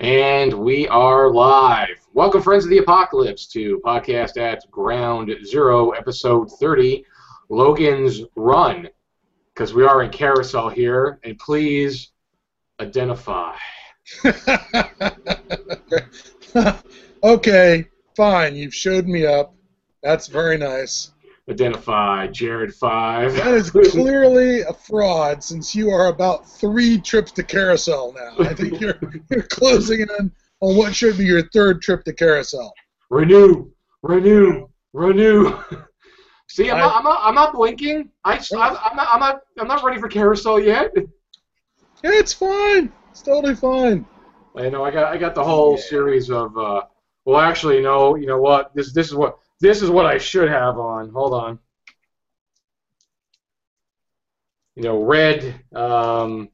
And we are live. Welcome, friends of the apocalypse, to podcast at Ground Zero, episode 30, Logan's Run. Because we are in carousel here, and please identify. okay, fine. You've showed me up. That's very nice. Identify Jared Five. That is clearly a fraud since you are about three trips to carousel now. I think you're you're closing in on what should be your third trip to carousel. renew, renew, renew. See, I'm, not, I'm not. I'm not blinking. I, I'm, I'm not. I'm not. I'm not ready for carousel yet. Yeah, it's fine. It's totally fine. I know. I got. I got the whole series of. Uh, well, actually, no. You know what? This. This is what. This is what I should have on. Hold on. You know, red um,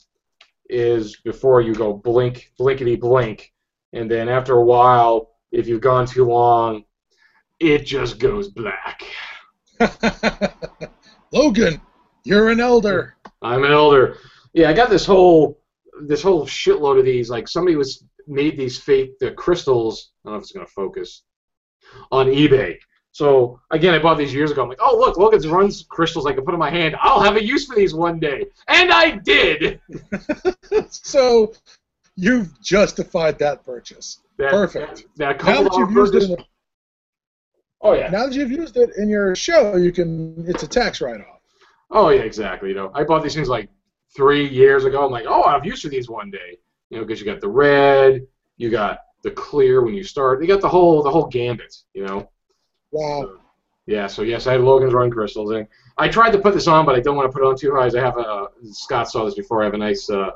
is before you go blink, blinkety blink, and then after a while, if you've gone too long, it just goes black. Logan, you're an elder. I'm an elder. Yeah, I got this whole this whole shitload of these. Like somebody was made these fake the crystals. I don't know if it's gonna focus on eBay. So again, I bought these years ago. I'm like, oh look, look, Logan's runs crystals I can put in my hand. I'll have a use for these one day, and I did. so you've justified that purchase. That, Perfect. That, that Now that you've used it, in Oh yeah. now that you've used it in your show, you can. It's a tax write-off. Oh yeah, exactly. You know, I bought these things like three years ago. I'm like, oh, I'll have use for these one day. You know, because you got the red, you got the clear when you start. You got the whole the whole gambit. You know. Wow. Yeah. So yes, I had Logan's Run crystals, and I tried to put this on, but I don't want to put it on too high. As I have a Scott saw this before. I have a nice uh,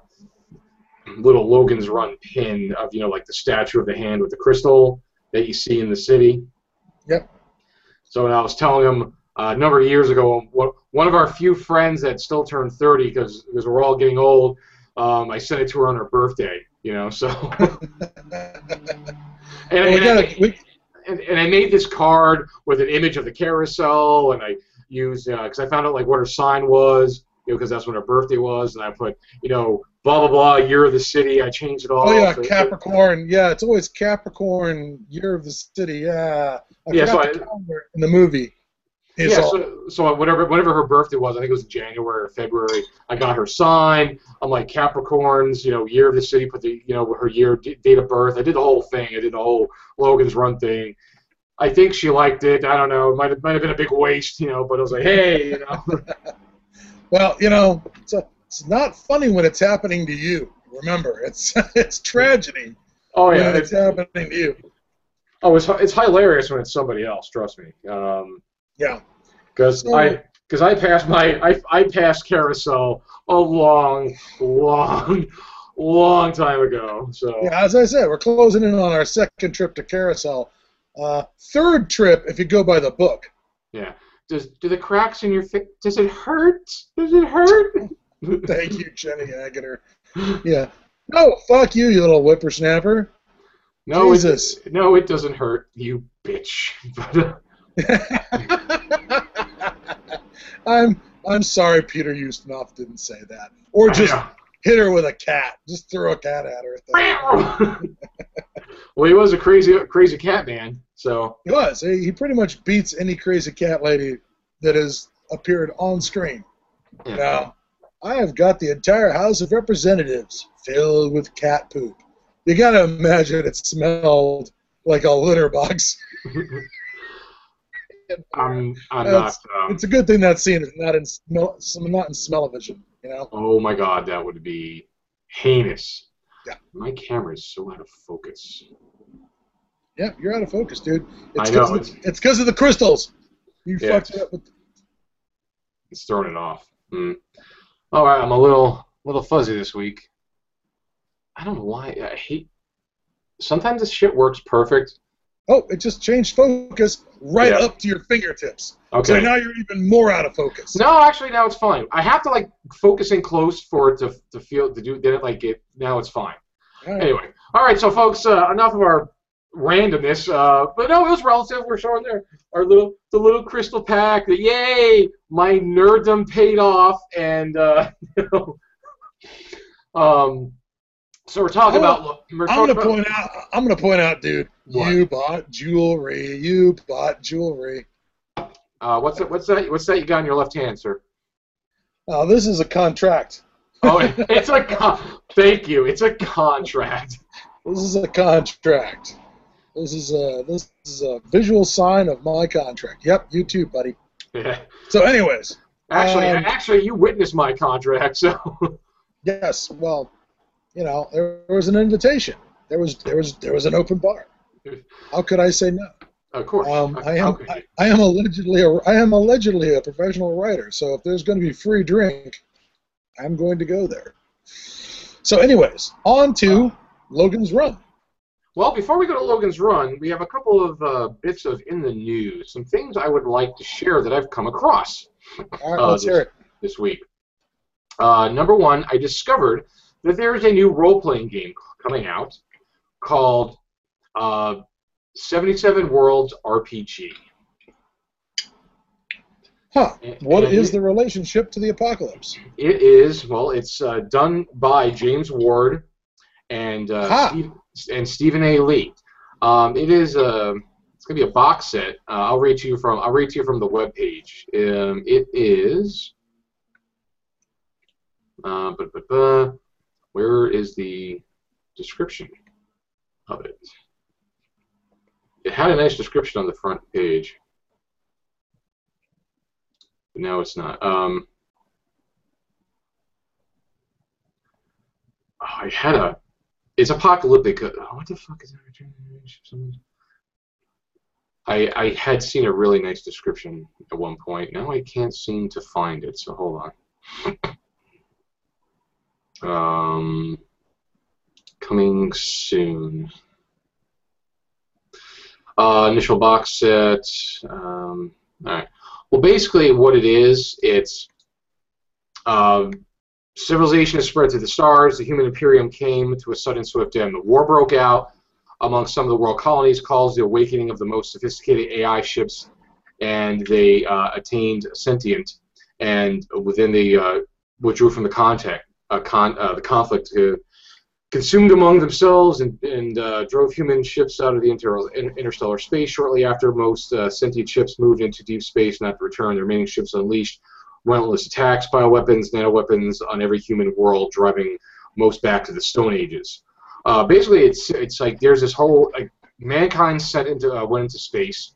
little Logan's Run pin of you know like the statue of the hand with the crystal that you see in the city. Yep. So I was telling him uh, a number of years ago, one of our few friends that still turned 30 because because we're all getting old, um, I sent it to her on her birthday. You know, so and, Well, we and, gotta, I, we, and, and I made this card with an image of the carousel, and I used uh, because I found out like what her sign was, you know, because that's when her birthday was, and I put you know blah blah blah year of the city. I changed it all. oh yeah, so- Capricorn. Yeah, it's always Capricorn, year of the city. Yeah. I Yeah, so I- in the movie. It's yeah, all- so, so whatever whatever her birthday was, I think it was January or February. I got her sign. I'm like Capricorns, you know, year of the city, put the you know her year, d- date of birth. I did the whole thing. I did the whole Logan's Run thing. I think she liked it. I don't know. It might have might have been a big waste, you know, but I was like, hey, you know. Well, you know, it's, a, it's not funny when it's happening to you. Remember, it's it's tragedy oh yeah, when it's, it's happening to you. oh it's it's hilarious when it's somebody else. Trust me. Um, Yeah. because So- I because I passed my I I passed carousel a long long long time ago. So Yeah, as I said, we're closing in on our second trip to Carousel. Uh, third trip, if you go by the book. Yeah. Does do the cracks in your face? Does it hurt? Does it hurt? Thank you, Jenny Agutter. Yeah. No, fuck you, you little whippersnapper. no, Jesus. It, no, it doesn't hurt. You bitch. But, uh, I'm I'm sorry Peter Ustinov didn't say that. Or just I hit her with a cat. Just throw a cat at her. well, he was a crazy, crazy cat man. So He was. He he pretty much beats any crazy cat lady that has appeared on screen. yeah. Now, I have got the entire House of Representatives filled with cat poop. You gotta imagine it smelled like a litter box. I'm, I'm not. Um, It's a good thing that scene is not in smell, not in smell-o-vision. You know. oh my God, that would be heinous. Yeah. My camera is so out of focus. Yeah, you're out of focus, dude. It's I know, of- It's because of the crystals. You Yeah. fucked it up with. It's throwing it off. Hmm. All right, I'm a little, little fuzzy this week. I don't know why. I hate. Sometimes this shit works perfect. Oh, it just changed focus right Yeah. up to your fingertips. Okay. So now you're even more out of focus. No, actually, now it's fine. I have to like focus in close for it to, to feel to do. Then it like it. Now it's fine. All right. Anyway, all right. So, folks, uh, enough of our randomness. Uh, but no, it was relative. We're showing there our little the little crystal pack. The yay! My nerddom paid off, and uh, um, So we're talking about. We're I'm gonna about point out. I'm gonna point out, dude. What? You bought jewelry. You bought jewelry. uh, what's that? What's that? What's that you got in your left hand, sir? Oh, this is a contract. Oh, it's a. Con- thank you. It's a contract. This is a contract. This is a this is a visual sign of my contract. Yep, you too, buddy. Yeah. So, anyways, Actually, Um, actually, you witnessed my contract, so. yes. Well, you know, there was an invitation. There was there was there was an open bar. How could I say no? of course. Um, I am I. I am allegedly a, I am allegedly a professional writer. So if there's going to be free drink, I'm going to go there. So, anyways, on to Logan's Run. Well, before we go to Logan's Run, we have a couple of uh, bits of in the news, some things I would like to share that I've come across All right, Uh, let's hear it. this week. Uh, number one, I discovered that there is a new role-playing game coming out called uh, 77 Worlds RPG. Huh? What and is the relationship to the apocalypse? It is well. It's uh, done by James Ward and uh. Steve, and Stephen A. Lee. Um, it is a it's gonna be a box set. Uh, I'll read to you from I'll read to you from the webpage. Um, it is. Uh, but, but, but, where is the description of it? It had a nice description on the front page. But now it's not. Um, Oh, I had a. It's apocalyptic. uh, What the fuck is that? I I had seen a really nice description at one point. Now I can't seem to find it. So hold on. Um, coming soon. Uh, initial box set. Um, all right. Well, basically, what it is, it's um, civilization has spread through the stars. The human imperium came to a sudden swift end. The war broke out among some of the world colonies, caused the awakening of the most sophisticated AI ships, and they uh, attained sentient. And within the uh, withdrew from the contact, uh, con- uh, the conflict consumed among themselves and, and uh, drove human ships out of the inter- interstellar space. Shortly after, most uh, sentient ships moved into deep space, not to return. The remaining ships unleashed relentless attacks, bioweapons, nanoweapons on every human world, driving most back to the Stone Ages. Uh, basically, it's it's like there's this whole like mankind sent into uh, went into space,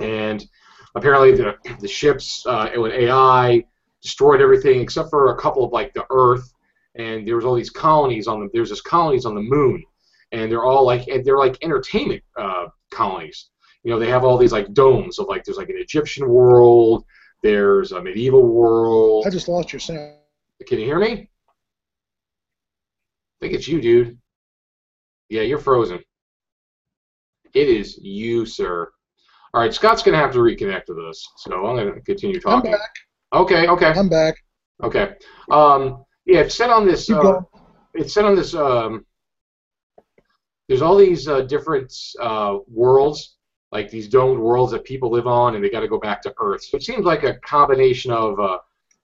and apparently the the ships uh, with AI destroyed everything except for a couple of like the Earth, and there was all these colonies on the there's this colonies on the moon, and they're all like and they're like entertainment uh, colonies. You know, they have all these like domes of like there's like an Egyptian world, there's a medieval world. I just lost your sound. Can you hear me? I think it's you, dude. Yeah, you're frozen. It is you, sir. All right, Scott's gonna have to reconnect with us, so I'm gonna continue I'm talking. back. Okay, okay, I'm back. okay. Um, yeah, it's set on this. Uh, it's set on this. Um, there's all these uh, different uh, worlds, like these domed worlds that people live on, and they got to go back to Earth. So it seems like a combination of uh,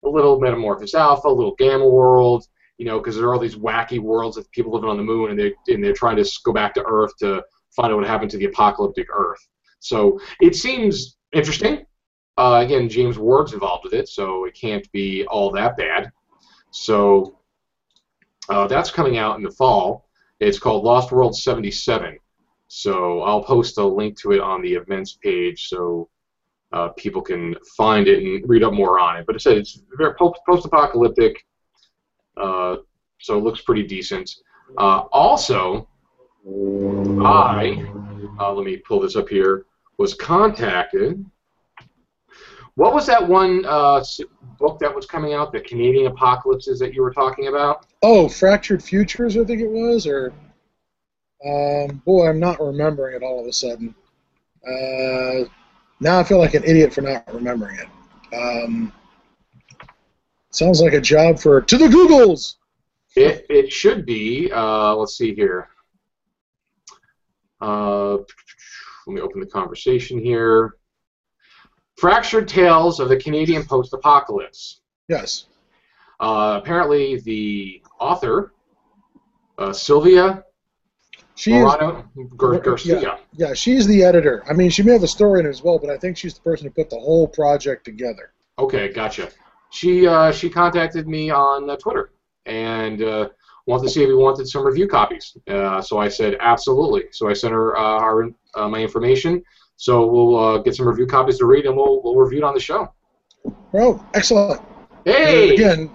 a little Metamorphosis Alpha, a little Gamma world, you know, because there are all these wacky worlds of people living on the moon, and they and they're trying to go back to Earth to find out what happened to the apocalyptic Earth. So it seems interesting. Uh, again, James Ward's involved with it, so it can't be all that bad. So uh, that's coming out in the fall. It's called Lost World 77. So I'll post a link to it on the events page so uh, people can find it and read up more on it. But it said it's very post- post-apocalyptic, uh, so it looks pretty decent. Uh, also, I uh, let me pull this up here was contacted. What was that one uh, book that was coming out, the Canadian apocalypses that you were talking about? Oh, Fractured Futures, I think it was, or um, boy, I'm not remembering it all of a sudden. Uh, now I feel like an idiot for not remembering it. Um, sounds like a job for to the Googles. It, it should be. Uh, let's see here. Uh, let me open the conversation here. Fractured Tales of the Canadian Post Apocalypse. Yes. Uh, apparently, the author uh, Silvia She is, Moreno Gar- Garcia. yeah, she's the editor. I mean, she may have a story in it as well, but I think she's the person who put the whole project together. Okay, gotcha. She uh, she contacted me on uh, Twitter and uh, wanted to see if we wanted some review copies. Uh, so I said absolutely. So I sent her uh, our, uh, my information. So we'll uh, get some review copies to read and we'll, we'll review it on the show. Oh, excellent. Hey! Again,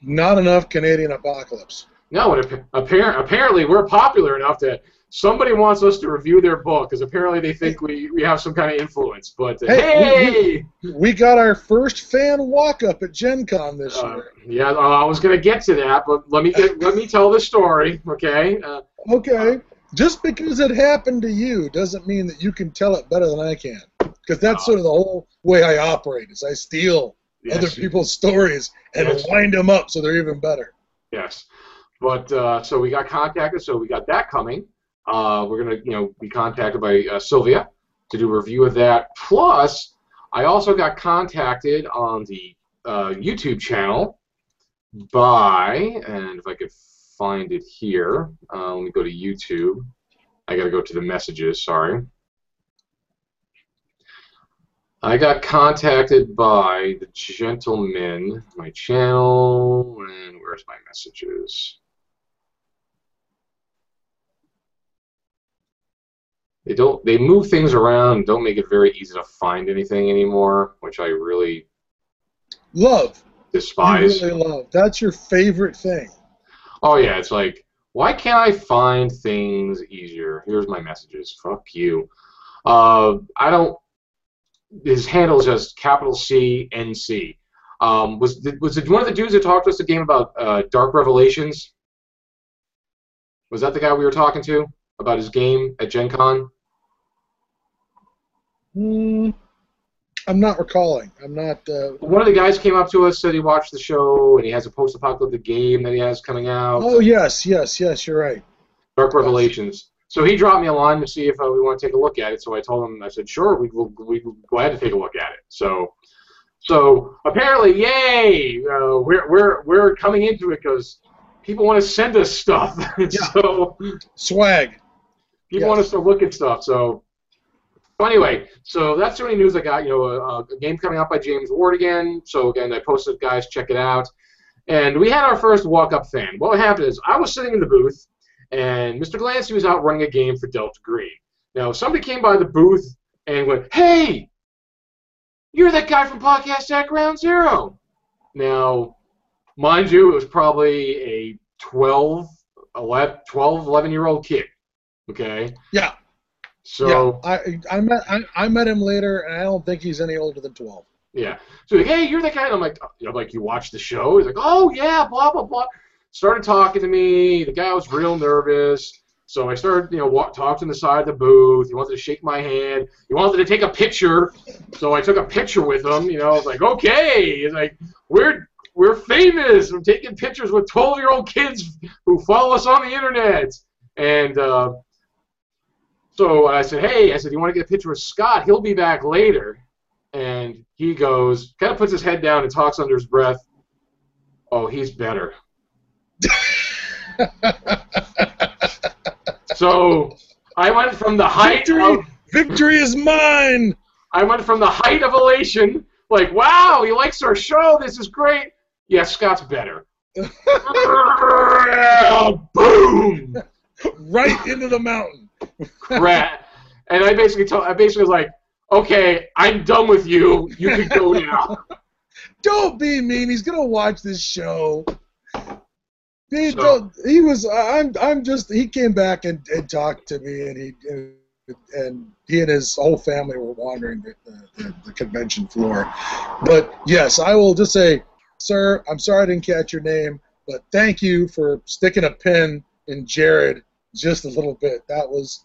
not enough Canadian apocalypse. No, and appa- appar- apparently we're popular enough that somebody wants us to review their book because apparently they think we, we have some kind of influence. But uh, Hey, hey, We got our first fan walk up at Gen Con this Uh, year. yeah, uh, I was gonna get to that, but let me get, let me tell the story, okay? Uh, Okay. Just because it happened to you doesn't mean that you can tell it better than I can. Because that's No. sort of the whole way I operate is I steal yes, other people's stories and Yes. wind them up so they're even better. Yes, but uh, so we got contacted, so we got that coming. Uh, we're gonna, you know, be contacted by uh, Silvia to do a review of that. Plus, I also got contacted on the uh, YouTube channel by, and if I could find it here, uh, let me go to YouTube. I gotta go to the messages. Sorry. I got contacted by the gentleman, my channel, and where's my messages? They don't. They move things around. Don't make it very easy to find anything anymore, which I really Love. despise. You really love. That's your favorite thing. Oh yeah, it's like, why can't I find things easier? Here's my messages. Fuck you. Uh, I don't. His handle is just capital C N C. Um, was was it one of the dudes that talked to us a game about uh, Dark Revelations? Was that the guy we were talking to about his game at Gen Con? Hmm. I'm not recalling. I'm not. Uh, One of the guys came up to us, said he watched the show, and he has a post-apocalyptic game that he has coming out. oh yes, yes, yes. You're right. Dark Revelations. So he dropped me a line to see if uh, we want to take a look at it. So I told him, I said, sure, we will we will glad to take a look at it. So, so apparently, yay, uh, we're we're we're coming into it because people want to send us stuff. so Swag. people want us to look at stuff. So, so anyway, so that's the only news I got. You know, a, a game coming out by James Ward again. So again, I posted, guys, check it out. And we had our first walk-up fan. What happened is I was sitting in the booth, and Mr. Glancy was out running a game for Delta Green. Now somebody came by the booth and went, "Hey, you're that guy from Podcast at Ground Zero." Now, mind you, it was probably a 12, 11, 12 11 year old kid. Okay. Yeah. So yeah. I I met I, I met him later, and I don't think he's any older than 12. yeah. So like, hey, you're the guy. And I'm like, I'm like, you watch the show? He's like, oh yeah, blah blah blah. Started talking to me. The guy was real nervous. So I started, you know, walk, talked to the side of the booth. He wanted to shake my hand. He wanted to take a picture. So I took a picture with him. You know, I was like, okay. He's like, we're we're famous. I'm taking pictures with 12 year old kids who follow us on the internet. And uh, so I said, hey, I said, you want to get a picture with Scott? He'll be back later. And he goes, kind of puts his head down and talks under his breath. Oh, he's better. So I went from the height Victory! of Victory is mine. I went from the height of elation, like, wow, he likes our show, this is great. Yes, Scott's better. Boom! right into the mountain. Rat. And I basically told, I basically was like, okay, I'm done with you. You can go now. Don't be mean. He's gonna watch this show. He, So- he was. I'm. I'm just. He came back and, and talked to me, and he and, and he and his whole family were wandering the, the, the convention floor. But yes, I will just say, sir, I'm sorry I didn't catch your name, but thank you for sticking a pin in Jared just a little bit. That was.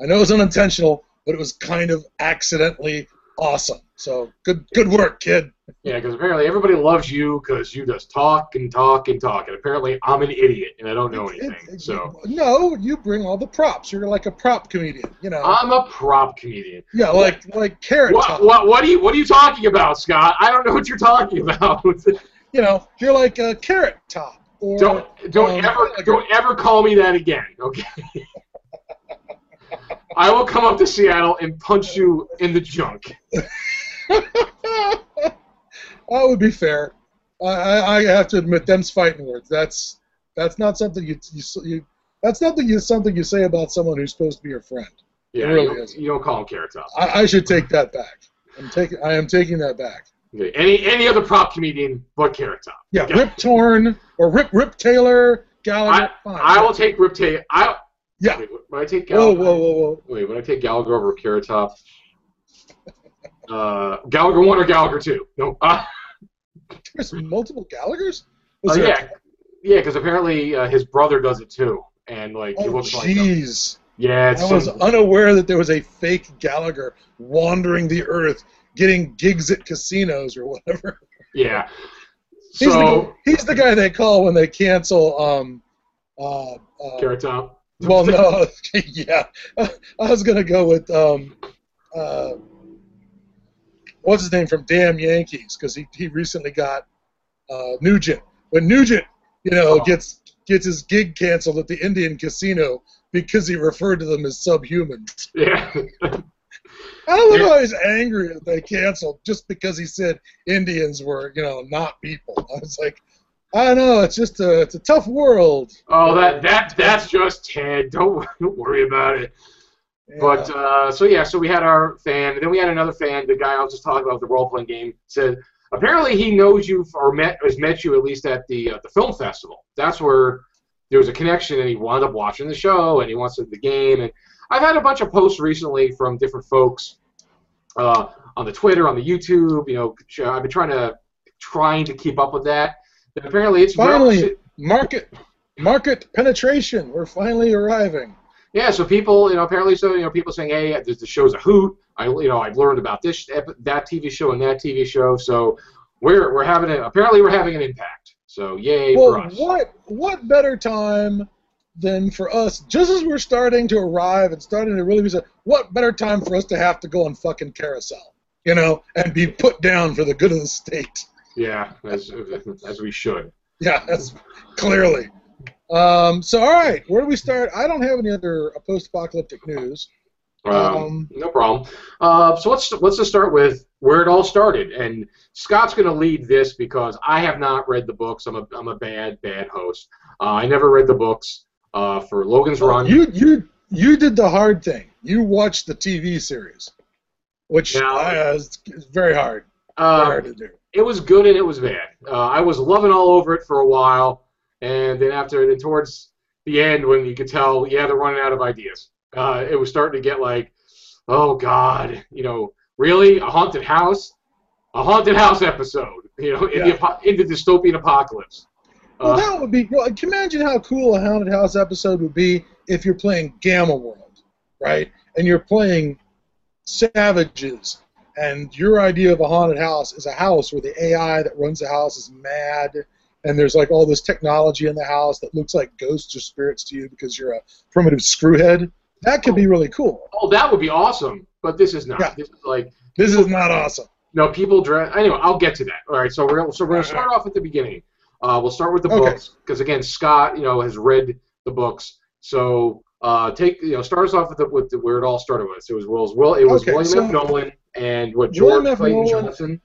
I know it was unintentional, but it was kind of accidentally awesome. So good. Good work, kid. Yeah, because apparently everybody loves you because you just talk and talk and talk. And apparently I'm an idiot and I don't know It- anything. it- So no, you bring all the props. You're like a prop comedian, you know. I'm a prop comedian. yeah, like like Carrot What, Top. what, what, are you, what are you talking about, Scott? I don't know what you're talking about. You know, you're like a Carrot Top. Or, Don't don't um, ever don't ever call me that again, okay? I will come up to Seattle and punch you in the junk. that would be fair. I, I, have to admit, them's fighting words. That's that's not something you, you, you that's nothing you something you say about someone who's supposed to be your friend. Yeah, really you, don't, you don't call him Carrot Top. I, I should take that back. I'm taking I am taking that back. Okay. Any any other prop comedian but Carrot Top. Yeah, Okay. Rip Torn or Rip Rip Taylor Gallagher. fine. I will take Rip Taylor. I Yeah. Wait, would I take Whoa, Gallagher? whoa, whoa, whoa. Wait, would I take Gallagher over Carrot Top? Uh, Gallagher one or Gallagher two? No. Uh, There's multiple Gallaghers. Oh, there- yeah, yeah, because apparently uh, his brother does it too, and like he Oh, looks like him. jeez. Yeah, it's I was unaware that there was a fake Gallagher wandering the earth, getting gigs at casinos or whatever. yeah. He's, So the, he's the guy they call when they cancel. Um, uh, uh, Carrot Top. well, no, yeah, I was gonna go with um, uh, what's his name from Damn Yankees because he, he recently got uh, Nugent. When Nugent, you know, Oh. gets gets his gig canceled at the Indian casino because he referred to them as subhumans. Yeah. I was Yeah. he's angry that they canceled just because he said Indians were, you know, not people. I was like, I don't know, it's just a it's a tough world. oh, that that that's just Ted. Don't don't worry about it. Yeah. But uh, so yeah, so we had our fan, and then we had another fan. The guy I was just talking about the role playing game said apparently he knows you or met has met you at least at the uh, the film festival. That's where there was a connection, and he wound up watching the show, and he wants the game. And I've had a bunch of posts recently from different folks uh, on the Twitter, on the YouTube. You know, I've been trying to trying to keep up with that. And apparently, it's Finally. market market penetration. We're finally arriving. Yeah, so people, you know, apparently, so you know, people saying, "Hey, the, the show's a hoot." I, you know, I've learned about this, that TV show, and that TV show. So we're we're having a, apparently we're having an impact. So yay for Well, us. what what better time than for us, just as we're starting to arrive and starting to really be, said, what better time for us to have to go on fucking carousel, you know, and be put down for the good of the state. Yeah, as as we should. Yeah, that's clearly. Um, so, all right, where do we start? I don't have any other uh, post-apocalyptic news. Um, Um, no problem. Uh, so let's let's just start with where it all started. And Scott's going to lead this because I have not read the books. I'm a I'm a bad bad host. Uh, I never read the books uh, for Logan's Run. You you you did the hard thing. You watched the TV series, which Now- uh, is, very hard, very uh, hard to do. it was good and it was bad. Uh, I was loving all over it for a while, and then after, and towards the end, when you could tell, yeah, they're running out of ideas. Uh, it was starting to get like, oh God, you know, really a haunted house, a haunted house episode, you know, in, the, Yeah. apo- in the dystopian apocalypse. Well, Uh, that would be. Well, can you imagine how cool a haunted house episode would be if you're playing Gamma World, right? And you're playing savages, and your idea of a haunted house is a house where the AI that runs the house is mad, and there's like all this technology in the house that looks like ghosts or spirits to you because you're a primitive screwhead. That could be really cool. oh, that would be awesome, but this is not. Yeah. This is like This is not awesome. No, people dress. Anyway, I'll get to that. All right, so we're so we're gonna start off at the beginning. Uh, we'll start with the Okay. books because again, Scott, you know, has read the books. So uh, take you know, start us off with, the, with the, where it all started with. It was Will's Will. It was Okay, William so- F. Nolan and what George. Clayton Nolan- Johnson.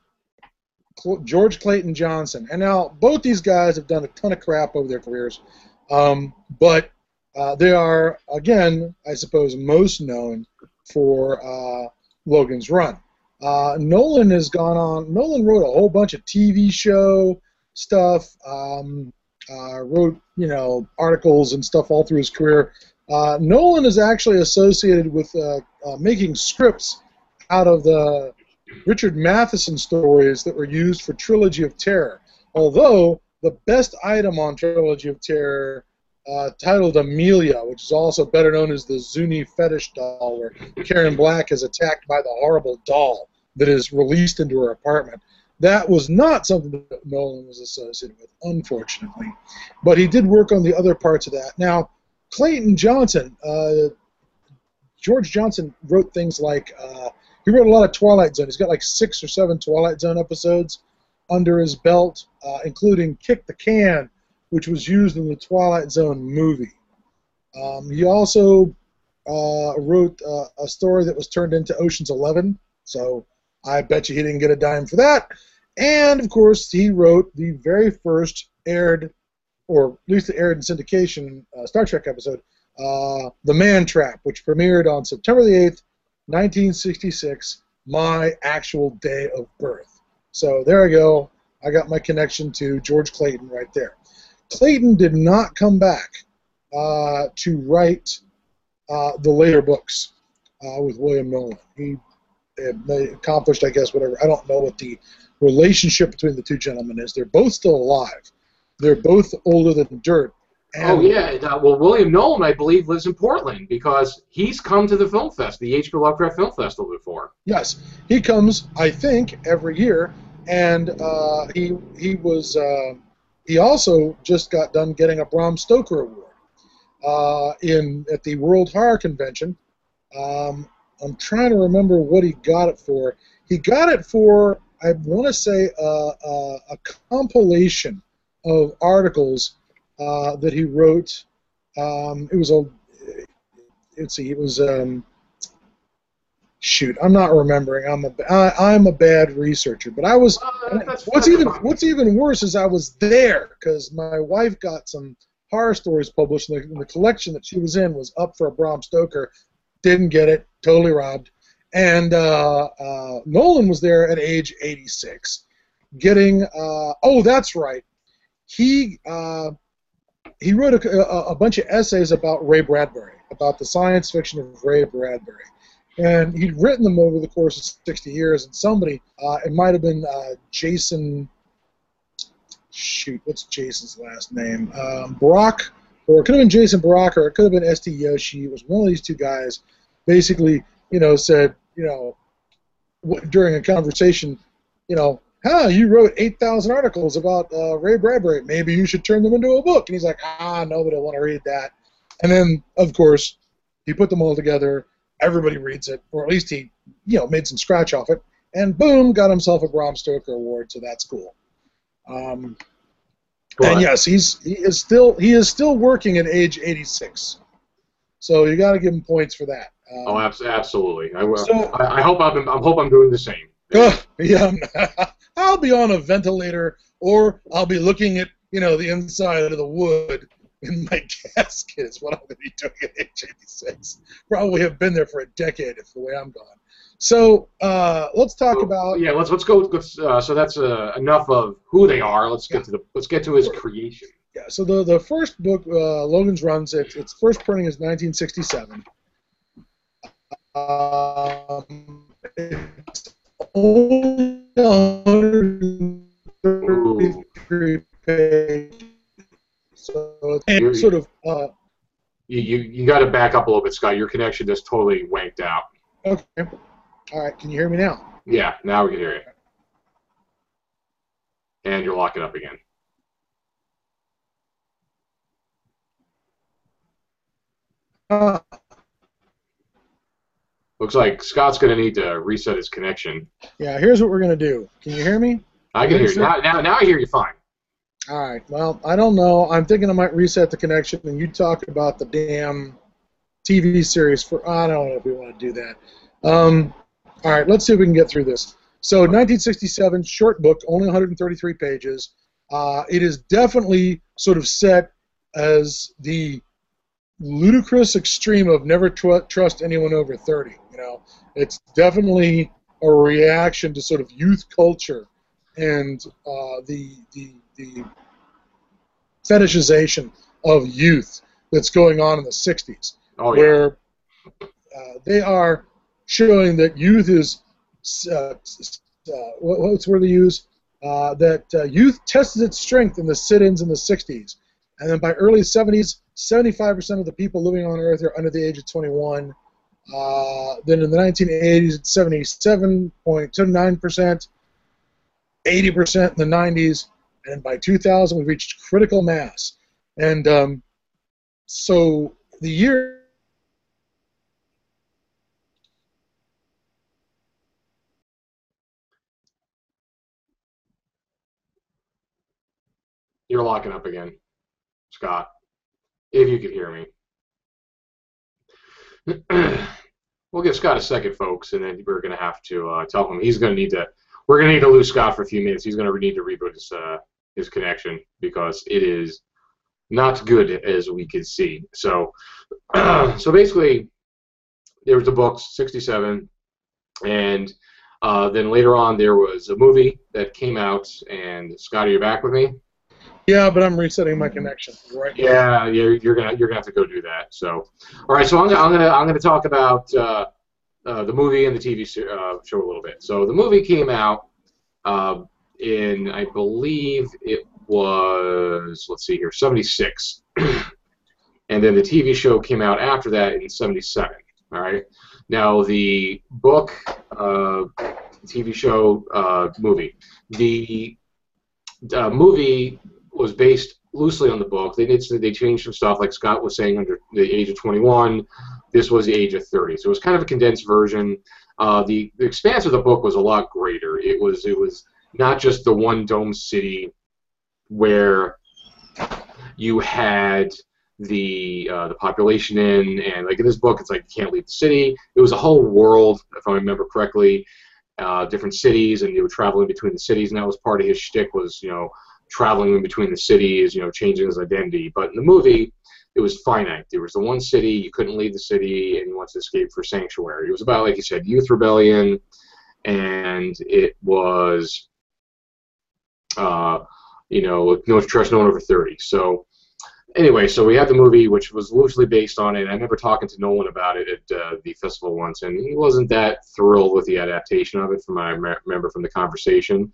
George Clayton Johnson. And now both these guys have done a ton of crap over their careers, um, but uh, they are again, I suppose, most known for uh, Logan's Run. Uh, Nolan has gone on. Nolan wrote a whole bunch of TV show stuff. Um, uh, wrote you know articles and stuff all through his career. Uh, Nolan is actually associated with uh, uh, making scripts out of the Richard Matheson stories that were used for Trilogy of Terror. Although the best item on Trilogy of Terror, uh, titled Amelia, which is also better known as the Zuni fetish doll, where Karen Black is attacked by the horrible doll that is released into her apartment. That was not something that Nolan was associated with, unfortunately. But he did work on the other parts of that. Now, Clayton Johnson, uh, George Johnson wrote things like uh, he wrote a lot of Twilight Zone. He's got like six or seven Twilight Zone episodes under his belt, uh, including Kick the Can, which was used in the Twilight Zone movie. Um, he also uh, wrote uh, a story that was turned into Ocean's Eleven, so I bet you he didn't get a dime for that. And of course, he wrote the very first aired, or at least aired in syndication uh, Star Trek episode, uh, The Man Trap, which premiered on September the 8th, 1966, my actual day of birth. So there I go. I got my connection to George Clayton right there. Clayton did not come back uh, to write uh, the later books uh, with William Nolan. He they accomplished, I guess, whatever. I don't know what the relationship between the two gentlemen is. They're both still alive. They're both older than dirt. oh yeah, uh, well William Nolan, I believe, lives in Portland because he's come to the film fest, the H.P. Lovecraft Film Festival before. Yes, he comes, I think, every year, and uh, he he was uh, he also just got done getting a Bram Stoker Award uh, in at the World Horror Convention. Um, I'm trying to remember what he got it for. He got it for I want to say uh, uh, a compilation of articles uh, that he wrote. Um, it was a let's see, it was um, shoot, I'm not remembering. I'm a I, I'm a bad researcher, but I was. What's even what's even worse is I was there because my wife got some horror stories published, and the, the, collection that she was in was up for a Bram Stoker. Didn't get it, totally robbed. And uh, uh, Nolan was there at age 86, getting. Uh, oh, that's right. He uh, he wrote a, a, a, bunch of essays about Ray Bradbury, about the science fiction of Ray Bradbury, and he'd written them over the course of 60 years. And somebody, uh, it might have been uh, Jason. Shoot, what's Jason's last name? Um, Brock, or it could have been Jason Brock, or it could have been S.T. Joshi. It was one of these two guys. Basically, you know, said you know, w- during a conversation, you know, huh, you wrote 8,000 articles about uh, Ray Bradbury. Maybe you should turn them into a book. And he's like, ah, nobody will want to read that. And then, of course, he put them all together. Everybody reads it, or at least he, you know, made some scratch off it. And boom, got himself a Bram Stoker award. So that's cool. Um, and yes, he's he is still he is still working at age 86. So you got to give him points for that. Um, oh, absolutely. I, so, I, I, hope I'm, I hope I'm doing the same. Uh, yeah, I'll be on a ventilator, or I'll be looking at you know the inside of the wood in my casket. Is what I'm going to be doing at age 86. Probably have been there for a decade if the way I'm gone. So uh, let's talk so, about yeah. Let's let's go. Let's, uh, so that's uh, enough of who they are. Let's get to the let's get to his creation. Yeah. So the the first book uh, Logan's runs it. Its first printing is 1967. Um, only 133 pages. So it's sort of. Uh, you you, you got to back up a little bit, Scott. Your connection just totally wanked out. Okay. All right. Can you hear me now? Yeah. Now we can hear you. And you're locking up again. Uh, Looks like Scott's going to need to reset his connection. Yeah, here's what we're going to do. Can you hear me? I can hear you. Now, now, now I hear you fine. All right. Well, I don't know. I'm thinking I might reset the connection and you talk about the damn TV series for. I don't know if we want to do that. Um, all right. Let's see if we can get through this. So, 1967, short book, only 133 pages. Uh, it is definitely sort of set as the ludicrous extreme of never tr- trust anyone over 30. You know, it's definitely a reaction to sort of youth culture and uh, the, the the fetishization of youth that's going on in the 60s, oh, yeah. where uh, they are showing that youth is uh, uh what's the they use? Uh, that uh, youth tested its strength in the sit-ins in the 60s, and then by early 70s, 75% of the people living on Earth are under the age of 21. Uh, then in the 1980s, it's 77.29%, 80% in the 90s, and by 2000, we reached critical mass. And um, so the year. You're locking up again. Scott, if you could hear me. we'll give Scott a second, folks, and then we're going to have to uh, tell him he's going to need to. We're going to need to lose Scott for a few minutes. He's going to need to reboot his uh, his connection because it is not good as we can see. So, so basically, there was the books, 67, and uh, then later on there was a movie that came out. And Scott, are you back with me? Yeah, but I'm resetting my connection right. Yeah, you're, you're gonna you're gonna have to go do that. So, all right. So I'm gonna I'm gonna I'm gonna talk about uh, uh, the movie and the TV uh, show a little bit. So the movie came out uh, in I believe it was let's see here 76, and then the TV show came out after that in 77. All right. Now the book, uh, TV show, uh, movie. The uh, movie was based loosely on the book. They did they changed some stuff, like Scott was saying, under the age of 21. This was the age of 30, so it was kind of a condensed version. Uh, the, the expanse of the book was a lot greater. It was it was not just the one dome city where you had the uh, the population in, and like in this book, it's like you can't leave the city. It was a whole world, if I remember correctly, uh, different cities, and you were traveling between the cities, and that was part of his shtick was you know traveling in between the cities, you know, changing his identity. But in the movie, it was finite. There was the one city, you couldn't leave the city, and you wanted to escape for sanctuary. It was about, like you said, youth rebellion, and it was, uh, you know, no trust no one over 30. So, anyway, so we had the movie, which was loosely based on it. I remember talking to Nolan about it at uh, the festival once, and he wasn't that thrilled with the adaptation of it, from I remember from the conversation.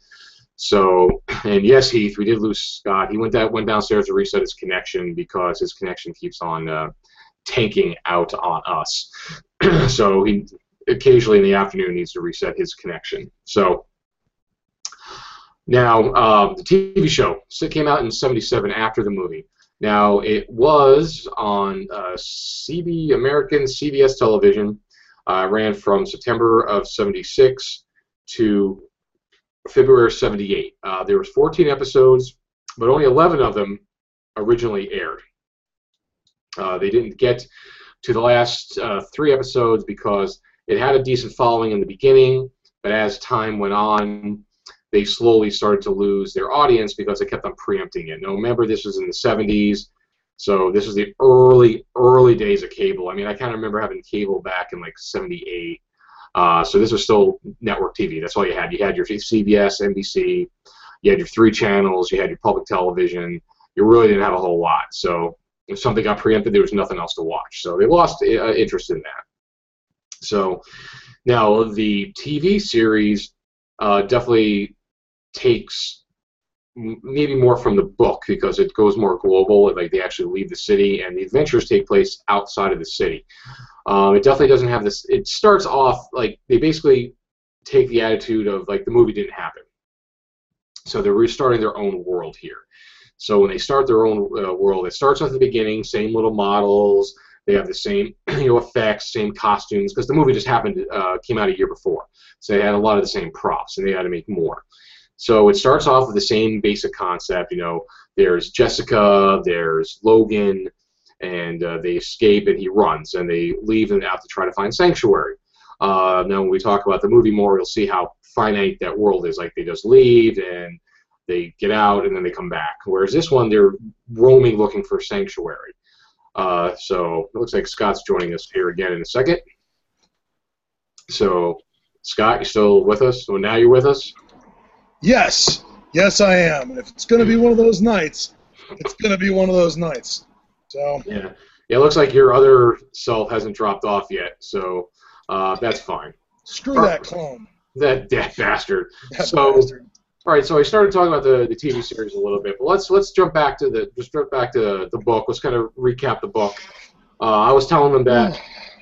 So, and yes, Heath, we did lose Scott. He went that went downstairs to reset his connection because his connection keeps on uh, tanking out on us. so he occasionally in the afternoon needs to reset his connection. So now uh, the TV show so it came out in '77 after the movie. Now it was on uh, CB American CBS television. Uh, ran from September of '76 to February 78. Uh, there was 14 episodes, but only 11 of them originally aired. Uh, they didn't get to the last uh, three episodes because it had a decent following in the beginning, but as time went on, they slowly started to lose their audience because they kept on preempting it. Now, remember, this was in the 70s, so this was the early, early days of cable. I mean, I kind of remember having cable back in like 78 uh, so this was still network TV. That's all you had. You had your CBS, NBC, you had your three channels, you had your public television. You really didn't have a whole lot. So if something got preempted, there was nothing else to watch. So they lost uh, interest in that. So now the TV series uh, definitely takes maybe more from the book because it goes more global. Like they actually leave the city, and the adventures take place outside of the city. Um, it definitely doesn't have this. It starts off like they basically take the attitude of like the movie didn't happen, so they're restarting their own world here. So when they start their own uh, world, it starts at the beginning, same little models. They have the same you know effects, same costumes because the movie just happened uh, came out a year before, so they had a lot of the same props, and they had to make more. So it starts off with the same basic concept. You know, there's Jessica, there's Logan, and uh, they escape, and he runs, and they leave and out to try to find sanctuary. Uh, now, when we talk about the movie more, you'll see how finite that world is. Like they just leave and they get out, and then they come back. Whereas this one, they're roaming looking for sanctuary. Uh, so it looks like Scott's joining us here again in a second. So, Scott, you still with us? So now you're with us. Yes, yes, I am. And if it's going to be one of those nights, it's going to be one of those nights. So yeah, yeah. It looks like your other self hasn't dropped off yet, so uh, that's fine. Screw that clone. That that bastard. That so. bastard. All right, so I started talking about the, the TV series a little bit, but let's let's jump back to the just jump back to the book. Let's kind of recap the book. Uh, I was telling them that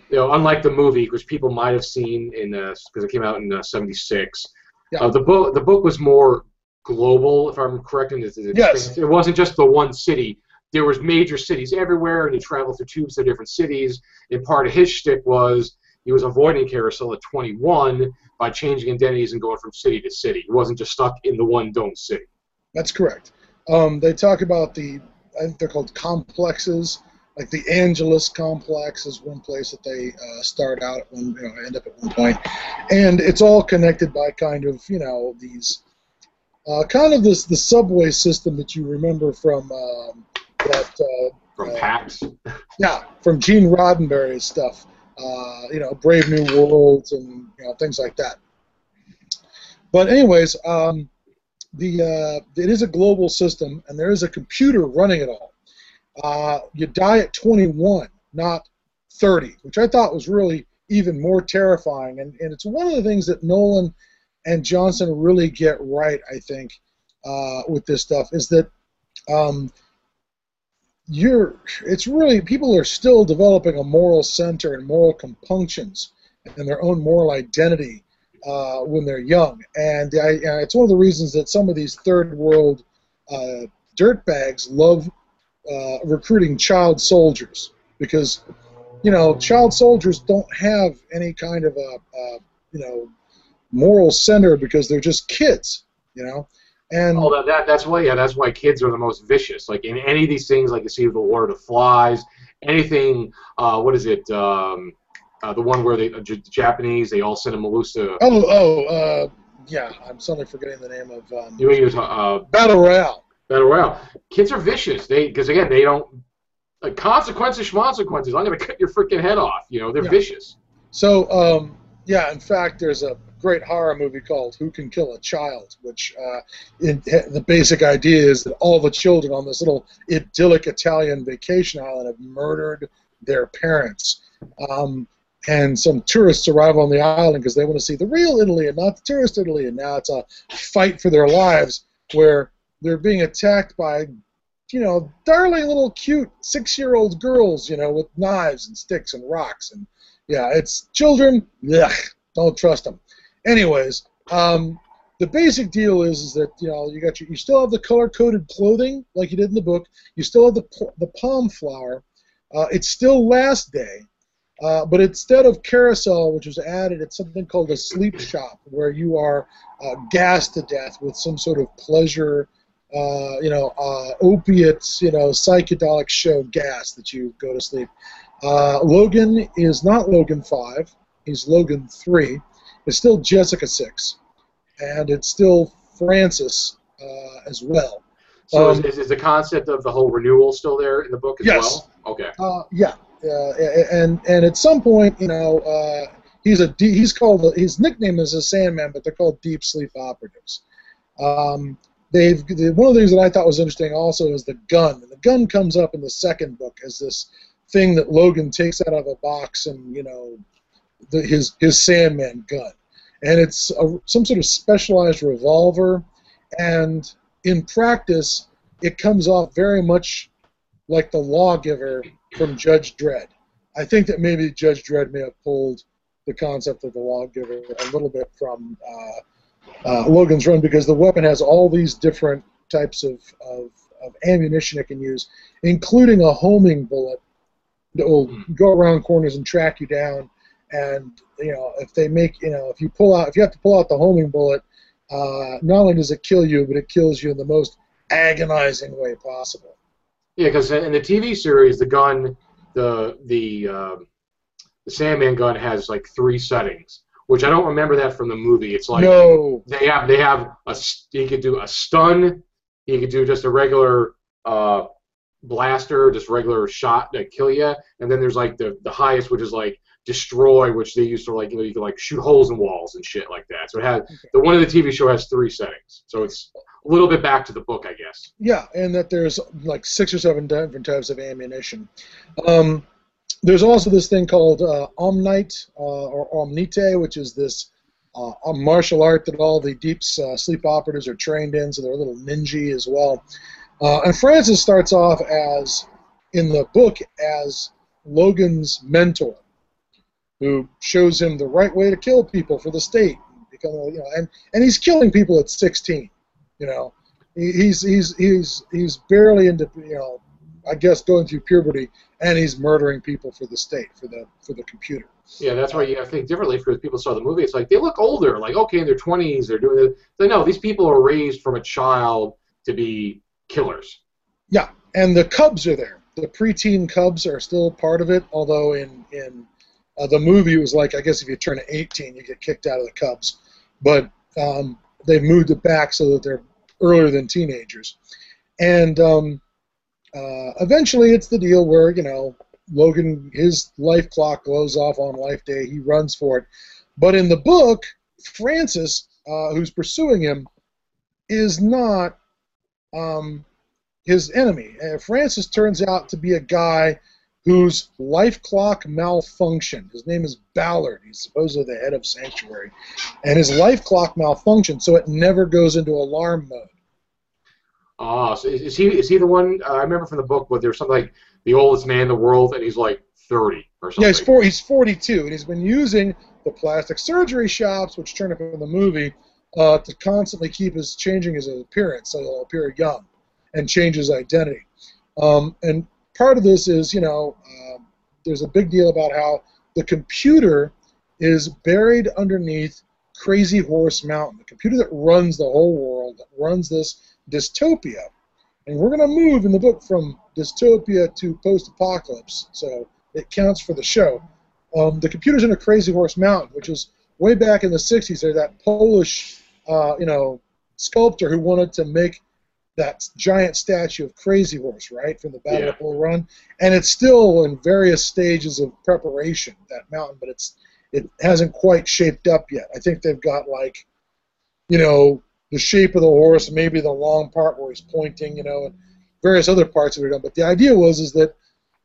you know, unlike the movie, which people might have seen in because it came out in '76, Yeah. uh, the book the book was more global. If I'm correct in this, Yes. it wasn't just the one city. There was major cities everywhere, and he traveled through tubes to different cities. And part of his shtick was he was avoiding carousel at 21 by changing identities and going from city to city. He wasn't just stuck in the one dome city. That's correct. Um, they talk about the I think they're called complexes. Like the Angelus complex is one place that they uh, start out at one, you know, end up at one point, and it's all connected by kind of you know these uh, kind of this the subway system that you remember from um, that uh, From uh, PAX. yeah from Gene Roddenberry's stuff. Uh, you know, Brave New Worlds and you know things like that. But anyways, um, the uh, it is a global system, and there is a computer running it all. Uh, you die at 21, not 30, which I thought was really even more terrifying. And, and it's one of the things that Nolan and Johnson really get right, I think, uh, with this stuff is that um, you're it's really people are still developing a moral center and moral compunctions and their own moral identity uh, when they're young, and I, it's one of the reasons that some of these third world uh, dirtbags love uh, recruiting child soldiers because you know child soldiers don't have any kind of a, a you know moral center because they're just kids, you know. And Oh, that, that that's why yeah, that's why kids are the most vicious. Like in any of these things, like you see the Lord of Flies, anything. Uh, what is it? Um, uh, the one where they uh, J- Japanese they all send a Melusa. oh oh uh, yeah, I'm suddenly forgetting the name of um, uh, Battle Royale. Battle Royale. Kids are vicious. They because again they don't like consequences, consequences. I'm gonna cut your freaking head off. You know they're Yeah. vicious. So, um, yeah, in fact, there's a great horror movie called Who Can Kill a Child, which uh, in, the basic idea is that all the children on this little idyllic Italian vacation island have murdered their parents. Um, and some tourists arrive on the island because they want to see the real Italy and not the tourist Italy. And now it's a fight for their lives where they're being attacked by, you know, darling little cute six year old girls, you know, with knives and sticks and rocks. And yeah, it's children. Ugh, don't trust them. Anyways, um, the basic deal is, is that you know you got your, you still have the color coded clothing like you did in the book. You still have the the palm flower. Uh, it's still last day, uh, but instead of carousel, which was added, it's something called a sleep shop where you are uh, gassed to death with some sort of pleasure. Uh, you know, uh, opiates, you know, psychedelic show gas that you go to sleep. Uh, Logan is not Logan 5, he's Logan 3. It's still Jessica 6, and it's still Francis uh, as well. So Um, is, is, is the concept of the whole renewal still there in the book as Yes. well? Okay. Uh, yeah, and and at some point, you know, uh, he's a de- he's called a, his nickname is a Sandman, but they're called Deep Sleep Operatives. Um, they've the, one of the things that I thought was interesting also is the gun. And the gun comes up in the second book as this thing that Logan takes out of a box and you know the, his his Sandman gun, and it's a, some sort of specialized revolver, and in practice, it comes off very much like the lawgiver from Judge Dredd. I think that maybe Judge Dredd may have pulled the concept of the lawgiver a little bit from uh, uh, Logan's Run because the weapon has all these different types of, of, of ammunition it can use, including a homing bullet that will go around corners and track you down. And you know, if they make you know, if you pull out, if you have to pull out the homing bullet, uh, not only does it kill you, but it kills you in the most agonizing way possible. Yeah, because in the TV series, the gun, the the um, the Sandman gun has like three settings, which I don't remember that from the movie. It's like no, they have they have a he could do a stun, he could do just a regular uh, blaster, just regular shot to kill you, and then there's like the the highest, which is like destroy, which they use for like you know you can like shoot holes in walls and shit like that. So it has the one of the TV show has three settings, so it's a little bit back to the book, I guess. Yeah, and that there's like six or seven different types of ammunition. Um, there's also this thing called uh, Omnite uh, or Omnite, which is this uh, martial art that all the deep uh, sleep operatives are trained in, so they're a little ninja as well. Uh, and Francis starts off as, in the book, as Logan's mentor, who shows him the right way to kill people for the state. Become, you know, and, and he's killing people at 16. You know, He- he's he's he's he's barely into you know, I guess going through puberty, and he's murdering people for the state for the for the computer. Yeah, that's why you have to think differently for people saw the movie. It's like they look older, like okay, in their twenties, they're doing it. They know these people are raised from a child to be killers. Yeah, and the Cubs are there. The preteen Cubs are still part of it, although in in uh, the movie it was like I guess if you turn 18, you get kicked out of the Cubs, but um, they've moved it back so that they're earlier than teenagers, and um, uh, eventually it's the deal where you know Logan his life clock goes off on life day, he runs for it, but in the book, Francis, uh, who's pursuing him, is not um, his enemy. And Francis turns out to be a guy whose life clock malfunctioned. His name is Ballard. He's supposedly the head of Sanctuary. And his life clock malfunctioned, so it never goes into alarm mode. Ah, so is, is he is he the one? Uh, I remember from the book where there's something like the oldest man in the world, and he's like 30 or something. Yeah, he's four, he's 42, and he's been using the plastic surgery shops, which turn up in the movie, uh, to constantly keep his changing his appearance, so he'll appear young, and change his identity. Um, and part of this is, you know, um, there's a big deal about how the computer is buried underneath Crazy Horse Mountain, the computer that runs the whole world, that runs this dystopia. And we're going to move in the book from dystopia to post-apocalypse, so it counts for the show. Um, the computer's in a Crazy Horse Mountain, which is way back in the 60s. There's that Polish, uh, you know, sculptor who wanted to make that giant statue of Crazy Horse, right, from the Battle Yeah. of Bull Run, and it's still in various stages of preparation. That mountain, but it's it hasn't quite shaped up yet. I think they've got like, you know, the shape of the horse, maybe the long part where he's pointing, you know, and various other parts of it. But the idea was is that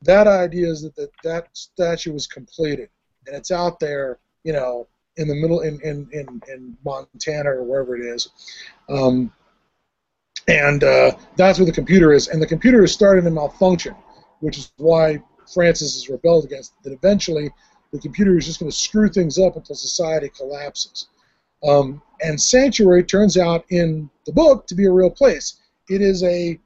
that idea is that that, that statue was completed, and it's out there, you know, in the middle in in in, in Montana or wherever it is. Um, and uh, that's where the computer is. And the computer is starting to malfunction, which is why Francis is rebelled against. That eventually the computer is just going to screw things up until society collapses. Um, and Sanctuary turns out in the book to be a real place. It is a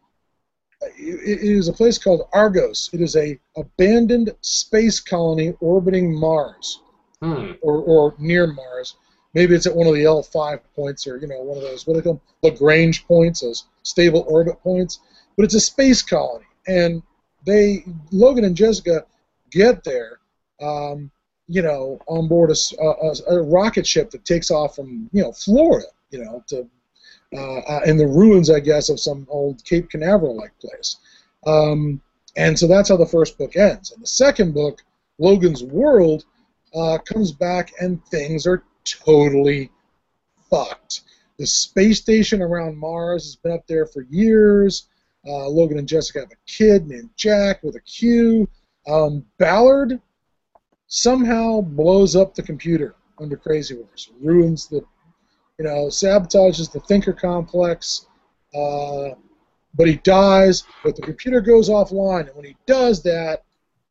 it is a place called Argos. It is a abandoned space colony orbiting Mars Hmm. or, or near Mars. Maybe it's at one of the L5 points or, you know, one of those, what do they call them? Lagrange points, those stable orbit points. But it's a space colony. And they, Logan and Jessica get there, um, you know, on board a rocket ship that takes off from, you know, Florida, you know, to uh, uh, in the ruins, I guess, of some old Cape Canaveral-like place. Um, and so that's how the first book ends. And the second book, Logan's World, uh, comes back and things are totally fucked. The space station around Mars has been up there for years. Uh, Logan and Jessica have a kid named Jack with a Q. Um, Ballard somehow blows up the computer under Crazy Horse, ruins the, you know, sabotages the Thinker complex. Uh, but he dies, but the computer goes offline, and when he does that,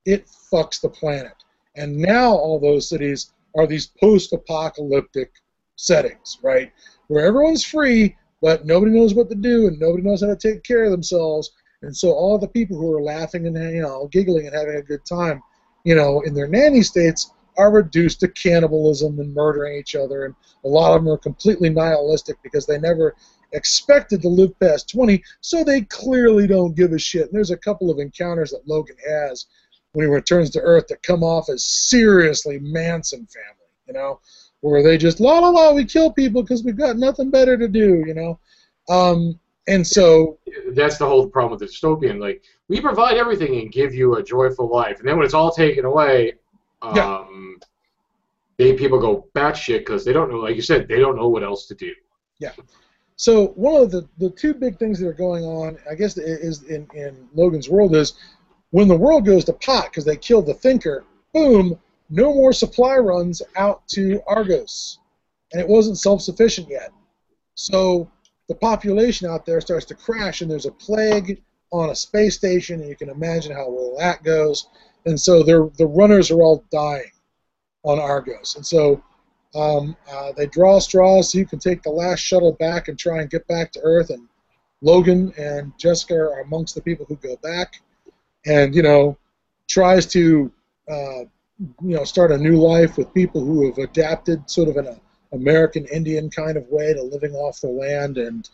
it fucks the planet. And now all those cities are these post-apocalyptic settings, right? Where everyone's free, but nobody knows what to do and nobody knows how to take care of themselves. And so all the people who are laughing and you know giggling and having a good time, you know, in their nanny states are reduced to cannibalism and murdering each other. And a lot of them are completely nihilistic because they never expected to live past 20, so they clearly don't give a shit. And there's a couple of encounters that Logan has when he returns to Earth that come off as seriously Manson family, you know, where they just la la la, we kill people because we've got nothing better to do, you know. Um, and so, That's the whole problem with the dystopian. Like, we provide everything and give you a joyful life, and then when it's all taken away, um, Yeah. they people go batshit because they don't know. Like you said, they don't know what else to do. Yeah. So one of the the two big things that are going on, I guess, is in in Logan's world is when the world goes to pot because they killed the Thinker. Boom, no more supply runs out to Argos, and it wasn't self-sufficient yet. So the population out there starts to crash, and there's a plague on a space station, and you can imagine how well that goes. And so the runners are all dying on Argos, and so um, uh, they draw straws so you can take the last shuttle back and try and get back to Earth. And Logan and Jessica are amongst the people who go back, and you know tries to uh, you know start a new life with people who have adapted sort of in a American Indian kind of way to living off the land, and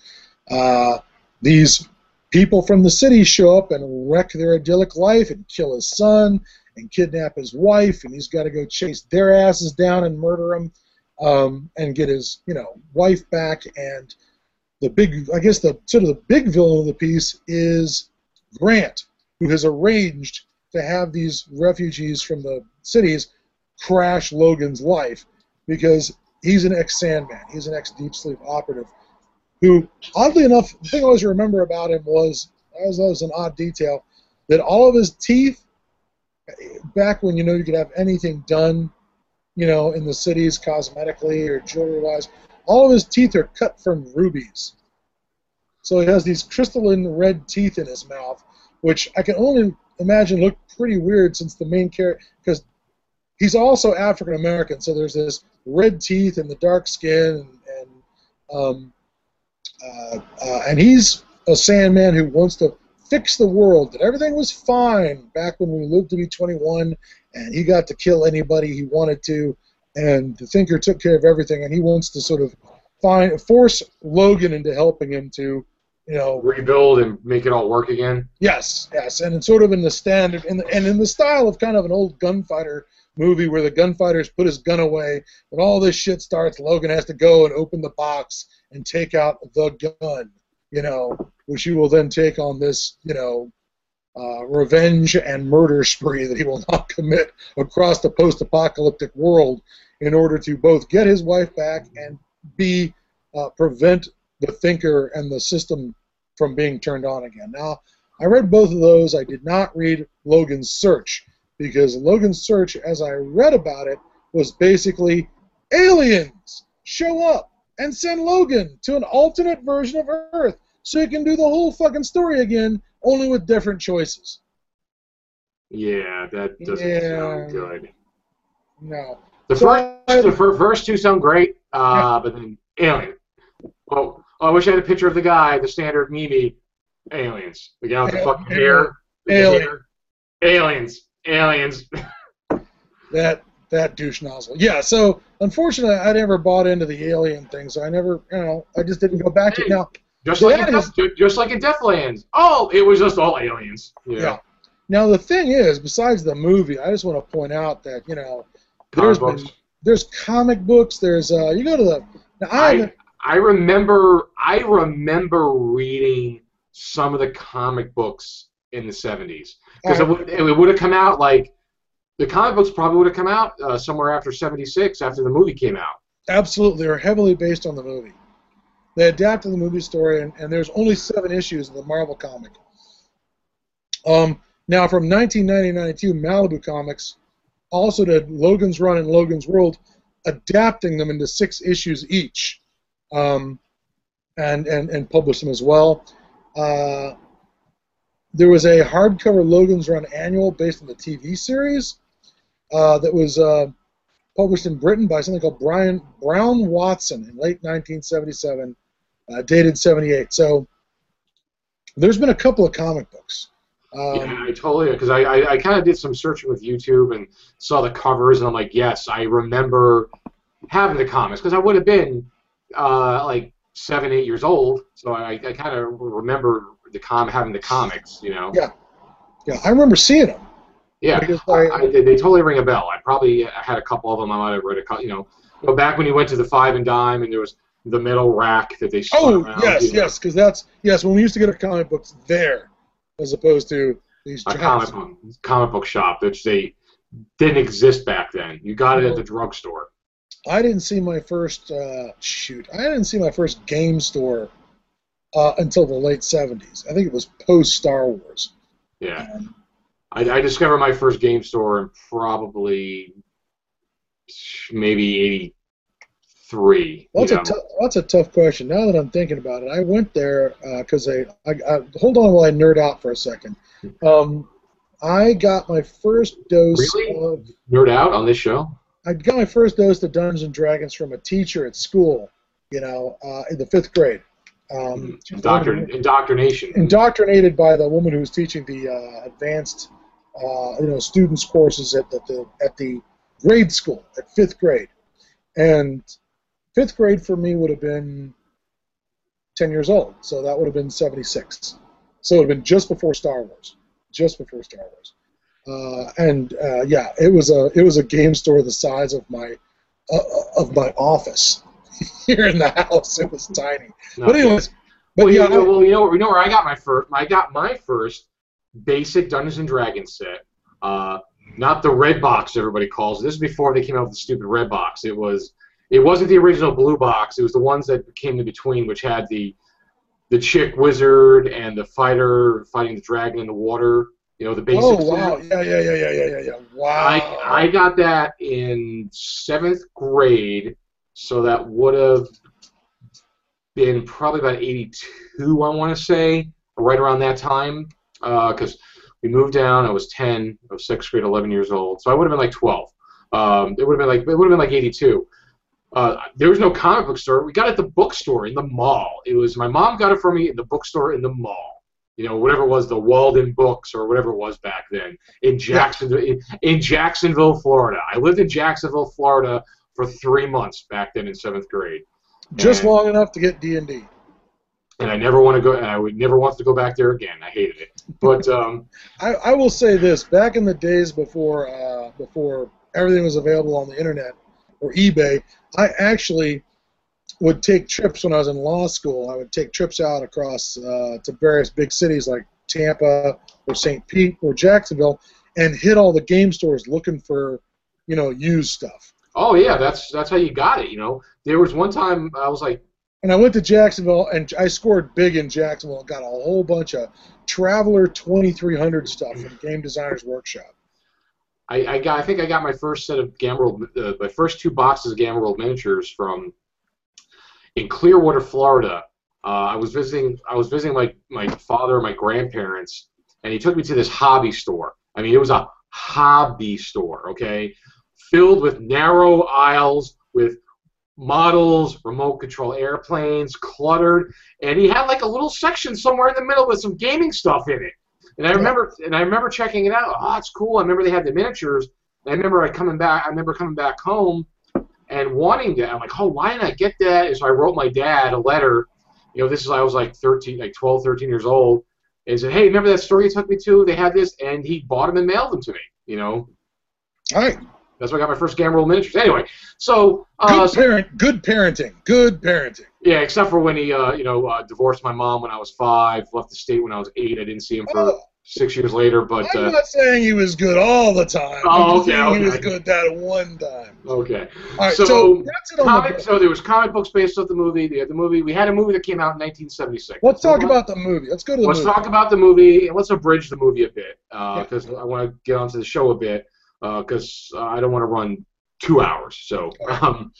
uh, these people from the city show up and wreck their idyllic life and kill his son and kidnap his wife, and he's got to go chase their asses down and murder them um, and get his you know wife back. And the big, I guess the sort of the big villain of the piece is Grant, who has arranged to have these refugees from the cities crash Logan's life because he's an ex Sandman, he's an ex Deep Sleep operative. Who, oddly enough, the thing I always remember about him was, as that was an odd detail, that all of his teeth back when you know you could have anything done, you know, in the cities cosmetically or jewelry wise, all of his teeth are cut from rubies. So he has these crystalline red teeth in his mouth, which I can only imagine look pretty weird since the main character, because he's also African American, so there's this red teeth and the dark skin, and, and um, uh, uh, and he's a Sandman who wants to fix the world, that everything was fine back when we lived to be 21, and he got to kill anybody he wanted to, and the Thinker took care of everything, and he wants to sort of find force Logan into helping him to, you know, rebuild and make it all work again. Yes, yes, and it's sort of in the standard, in the, and in the style of kind of an old gunfighter movie where the gunfighters put his gun away, and all this shit starts. Logan has to go and open the box and take out the gun, you know, which he will then take on this, you know, uh, revenge and murder spree that he will not commit across the post-apocalyptic world in order to both get his wife back and b uh, prevent the thinker and the system from being turned on again. Now, I read both of those. I did not read Logan's Search because Logan's Search, as I read about it, was basically aliens show up and send Logan to an alternate version of Earth so he can do the whole fucking story again, only with different choices. Yeah, that doesn't Yeah. sound good. No. The So first, I- the fir- first two sound great, uh, but then Alien. Oh, I wish I had a picture of the guy, the standard Mimi. Aliens. The guy with the fucking hair. Alien. hair. Aliens. Aliens. That that douche nozzle. Yeah, so unfortunately I never bought into the alien thing, so I never you know, I just didn't go back to. Now Just like, in is- just like in Deathlands. Oh, it was just all aliens. Know? Yeah. now the thing is, besides the movie, I just want to point out that, you know, Comic there's books. there's comic books, there's uh you go to the now I, I remember I remember reading some of the comic books in the 70s because it would, it would have come out like the comic books probably would have come out uh, somewhere after 76 after the movie came out. Absolutely, they're heavily based on the movie. They adapted the movie story, and, and there's only seven issues of the Marvel comic. Um, now, from 1990-92, Malibu Comics also did Logan's Run and Logan's World, adapting them into six issues each, um, and, and and published them as well. Uh, there was a hardcover Logan's Run annual based on the TV series uh, that was. Uh, published in Britain by something called Brian Brown Watson in late 1977, uh, dated 78. So there's been a couple of comic books. Um, yeah, I totally because I, I, I kind of did some searching with YouTube and saw the covers and I'm like, yes, I remember having the comics because I would have been uh, like seven, eight years old, so I, I kind of remember the com having the comics, you know. Yeah. Yeah, I remember seeing them. Yeah, Because I, I- they, they totally ring a bell. I probably had a couple of them. I might have read a couple. You know, go back when you went to the Five and Dime, and there was the metal rack that they Oh, around. yes, you know, yes, because that's yes. When we used to get our comic books there, as opposed to these A comic book comic book shop, which they didn't exist back then. You got it at the drugstore. I didn't see my first uh, shoot. I didn't see my first game store uh, until the late '70s. I think it was post Star Wars. Yeah, Um, I, I discovered my first game store in probably maybe '83. That's you a know. tou- that's a tough question. Now that I'm thinking about it, I went there because I, I, I hold on while I nerd out for a second. Um, I got my first dose Really? of nerd out on this show. I got my first dose of Dungeons and Dragons from a teacher at school. You know, uh, in the fifth grade. Um, she was the one who- Indoctrin- indoctrination. indoctrinated by the woman who was teaching the uh, advanced, uh, you know, students courses at the, the at the grade school at fifth grade, and fifth grade for me would have been ten years old, so that would have been seventy six. So it would have been just before Star Wars, just before Star Wars. Uh, and uh, yeah, it was a it was a game store the size of my uh, of my office here in the house. It was tiny. No, But anyways, but well, yeah, you know, well, you know, you know where I got my first. I got my first basic Dungeons and Dragons set. Uh, not the red box everybody calls it. This is before they came out with the stupid red box. It was. It wasn't the original blue box. It was the ones that came in between, which had the the chick wizard and the fighter fighting the dragon in the water. You know the basic. oh wow, yeah, yeah, yeah, yeah, yeah, yeah, yeah. Wow. I I got that in seventh grade, so that would have been probably about '82, I want to say, right around that time, because we moved down. I was 10, I was sixth grade, 11 years old, so I would have been like 12. Um, it would have been like it would have been like '82. Uh, there was no comic book store. We got it at the bookstore in the mall. It was my mom got it for me in the bookstore in the mall. You know, whatever it was, the Walden Books or whatever it was back then in Jacksonville, in, in Jacksonville, Florida. I lived in Jacksonville, Florida for three months back then in seventh grade, just and, long enough to get D and D. and I never want to go. And I would never want to go back there again. I hated it. But um, I, I will say this: back in the days before uh, before everything was available on the internet or eBay, I actually would take trips when I was in law school. I would take trips out across uh, to various big cities like Tampa or St. Pete or Jacksonville, and hit all the game stores looking for, you know, used stuff. Oh yeah, that's that's how you got it. You know, there was one time I was like. And I went to Jacksonville, and I scored big in Jacksonville. and Got a whole bunch of Traveller 2300 stuff from Game Designers Workshop. I, I got. I think I got my first set of Gamma World, uh, my first two boxes of Gamma World miniatures from in Clearwater, Florida. Uh, I was visiting. I was visiting my my father and my grandparents, and he took me to this hobby store. I mean, it was a hobby store, okay, filled with narrow aisles with models, remote control airplanes, cluttered, and he had like a little section somewhere in the middle with some gaming stuff in it. And I remember, and I remember checking it out. Oh, it's cool. I remember they had the miniatures. And I remember I coming back. I remember coming back home and wanting that. I'm like, oh, why didn't I get that? And so I wrote my dad a letter. You know, this is I was like 13, like 12, 13 years old. And said, hey, remember that store you took me to? They had this, and he bought them and mailed them to me. You know, All right. That's where I got my first World miniatures. Anyway, so, uh, Good so- parent, good parenting, good parenting. yeah, except for when he, uh, you know, uh, divorced my mom when I was five, left the state when I was eight. I didn't see him for Oh, six years later, but I'm uh, not saying he was good all the time. Oh, okay, saying He was good that one time. okay. All right, So, so, that's it on the Comic, so there was comic books based off the movie. The, the movie we had a movie that came out in 1976. Let's talk about the movie. Let's go to the movie. Let's movie. talk about the movie and let's abridge the movie a bit Yeah. because I want to get onto the show a bit because uh, I don't want to run two hours. So um,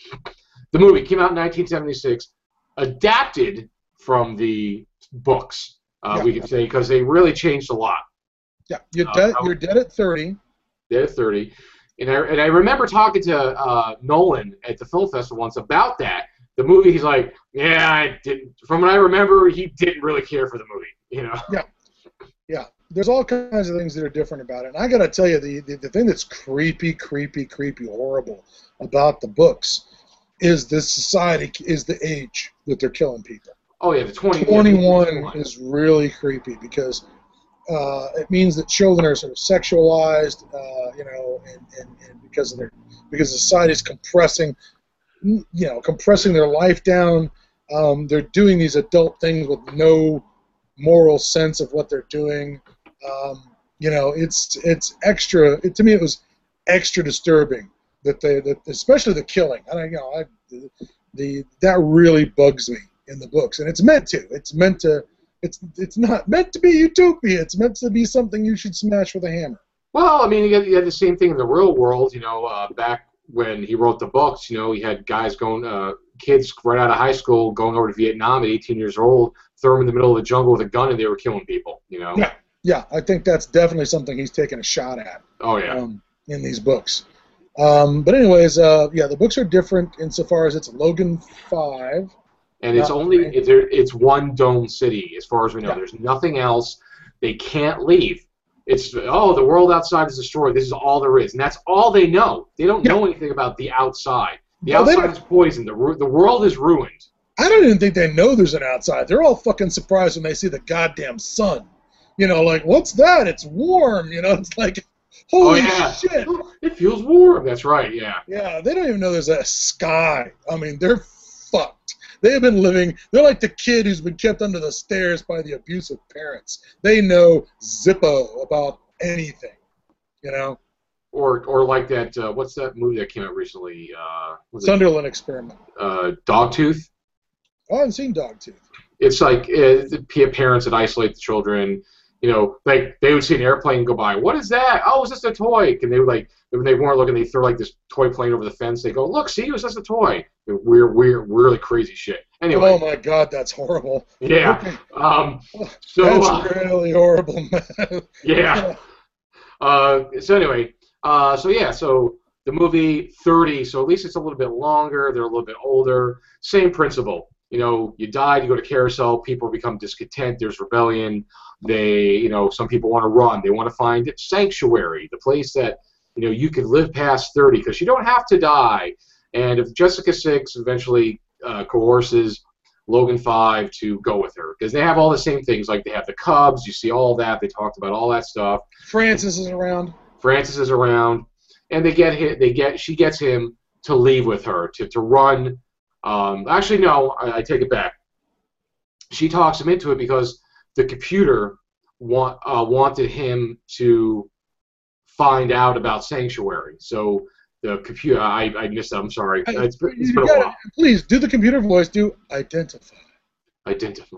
the movie came out in 1976, adapted from the books. Uh, Yeah. We could say because they really changed a lot. yeah, you're uh, dead. You're dead at 30. They're 30. And I, and I remember talking to uh, Nolan at the film festival once about that. The movie, he's like, yeah, I didn't. From what I remember, he didn't really care for the movie. You know. Yeah. Yeah, there's all kinds of things that are different about it. And I got to tell you, the, the the thing that's creepy, creepy, creepy, horrible about the books is this society is the age that they're killing people. Oh yeah, the 20. 21 is really creepy because uh, it means that children are sort of sexualized, uh, you know, and, and, and because of their because society is compressing, you know, compressing their life down. Um, they're doing these adult things with no moral sense of what they're doing. Um, you know, it's it's extra. It, to me, it was extra disturbing that they that especially the killing. I don't you know I, the, the that really bugs me in the books, and it's meant to. It's meant to. It's it's not meant to be utopia. It's meant to be something you should smash with a hammer. Well, I mean, you had, you had the same thing in the real world. You know, uh, back when he wrote the books, you know, he had guys going, uh, kids right out of high school going over to Vietnam at 18 years old, throw them in the middle of the jungle with a gun, and they were killing people. You know. Yeah. Yeah, I think that's definitely something he's taken a shot at. Oh yeah. um, in these books. Um, but anyways, uh, yeah, the books are different insofar as it's Logan five. And it's only it's, it's one dome city as far as we know. Yeah. There's nothing else. They can't leave. It's oh the world outside is destroyed. This is all there is, and that's all they know. They don't Yeah. know anything about the outside. The Well, outside is poisoned. The the world is ruined. I don't even think they know there's an outside. They're all fucking surprised when they see the goddamn sun. You know, like what's that? It's warm. You know, it's like holy oh yeah, shit. it feels warm. That's right. Yeah. Yeah, they don't even know there's a sky. I mean, they're fucked. They have been living. They're like the kid who's been kept under the stairs by the abusive parents. They know zippo about anything. You know, Or or like that. Uh, what's that movie that came out recently? Uh, was it, experiment. uh, Dogtooth. Oh, I haven't seen Dogtooth. It's like uh, the parents that isolate the children. You know, like they would see an airplane go by. What is that? Oh, is this a toy? And they would like when they weren't looking, they throw like this toy plane over the fence. They go, look, see, it was just a toy. Weird, weird, really crazy shit. Anyway, Oh my god, that's horrible. yeah. Um, so that's uh, really horrible, man. yeah. Uh, so anyway, uh, so yeah, so the movie 30, so at least it's a little bit longer. They're a little bit older. Same principle. You know, you died, you go to carousel, people become discontent. There's rebellion. They, you know, some people want to run. They want to find sanctuary, the place that you know you can live past 30 because you don't have to die. And if Jessica Six eventually uh, coerces Logan Five to go with her because they have all the same things. Like they have the Cubs. You see all that. They talked about all that stuff. Francis is around. Francis is around, and they get hit. They get she gets him to leave with her to to run. Um, actually, no, I, I take it back. She talks him into it because the computer want, uh, wanted him to find out about Sanctuary. So the computer, I, I missed that. I'm sorry. I- It's, been- it's been a while. Please do the computer voice. Do identify. Identify.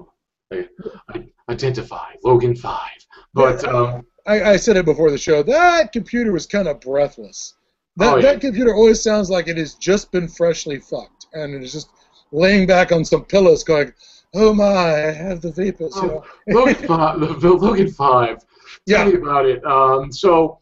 Identify. Logan Five. But um, I, I said it before the show. That computer was kind of breathless. That, Oh, yeah. that computer always sounds like it has just been freshly fucked, and it is just laying back on some pillows, going, "Oh my, I have the vapors." you know. Logan Five. Logan Five. Yeah. Tell me about it. Um, so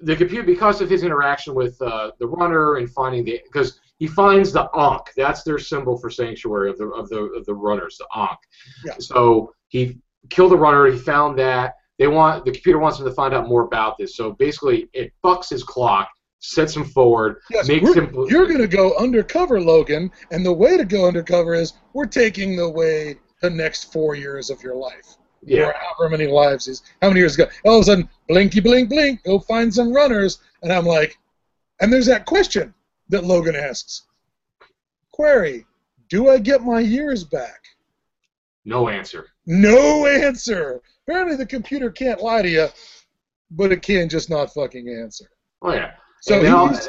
the computer, because of his interaction with uh, the runner and finding the, because he finds the Ankh. That's their symbol for sanctuary of the of the of the runners, the Ankh. Yeah. So he killed the runner. He found that. They want the computer wants him to find out more about this. So basically, it bucks his clock, sets him forward, Yes, makes him. You're going to go undercover, Logan, and the way to go undercover is we're taking away the next four years of your life. yeah. Or however many lives is. How many years ago? All of a sudden, blinky, blink, blink, go find some runners. And I'm like, and there's that question that Logan asks Query, do I get my years back? No answer. No answer. Apparently, the computer can't lie to you, but it can just not fucking answer. Oh yeah. So then, al-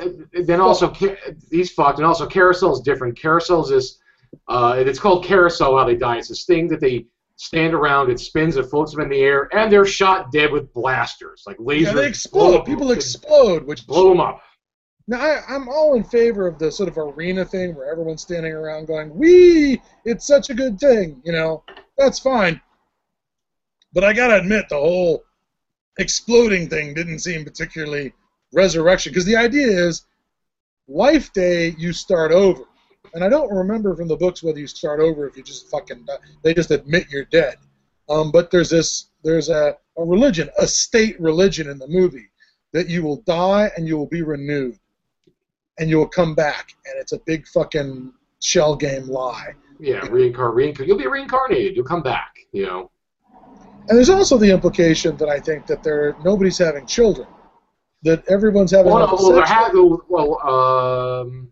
then also ca- he's fucked, and also carousel's different. Carousel's is, uh, it's called carousel. How they die? It's this thing that they stand around. It spins. It floats them in the air, and they're shot dead with blasters, like laser. yeah, they explode. explode. 'em- People explode, which blow them up. Now, I, I'm all in favor of the sort of arena thing where everyone's standing around going, "Wee! It's such a good thing," you know. That's fine. But I gotta admit, the whole exploding thing didn't seem particularly resurrection because the idea is, life day you start over, and I don't remember from the books whether you start over if you just fucking die. they just admit you're dead. Um, but there's this there's a, a religion, a state religion in the movie that you will die and you will be renewed and you will come back and it's a big fucking shell game lie. Yeah, reincarnate. You'll be reincarnated. You'll come back. You know. And there's also the implication that I think that there nobody's having children, that everyone's having. Well, well, sex- have- well, um,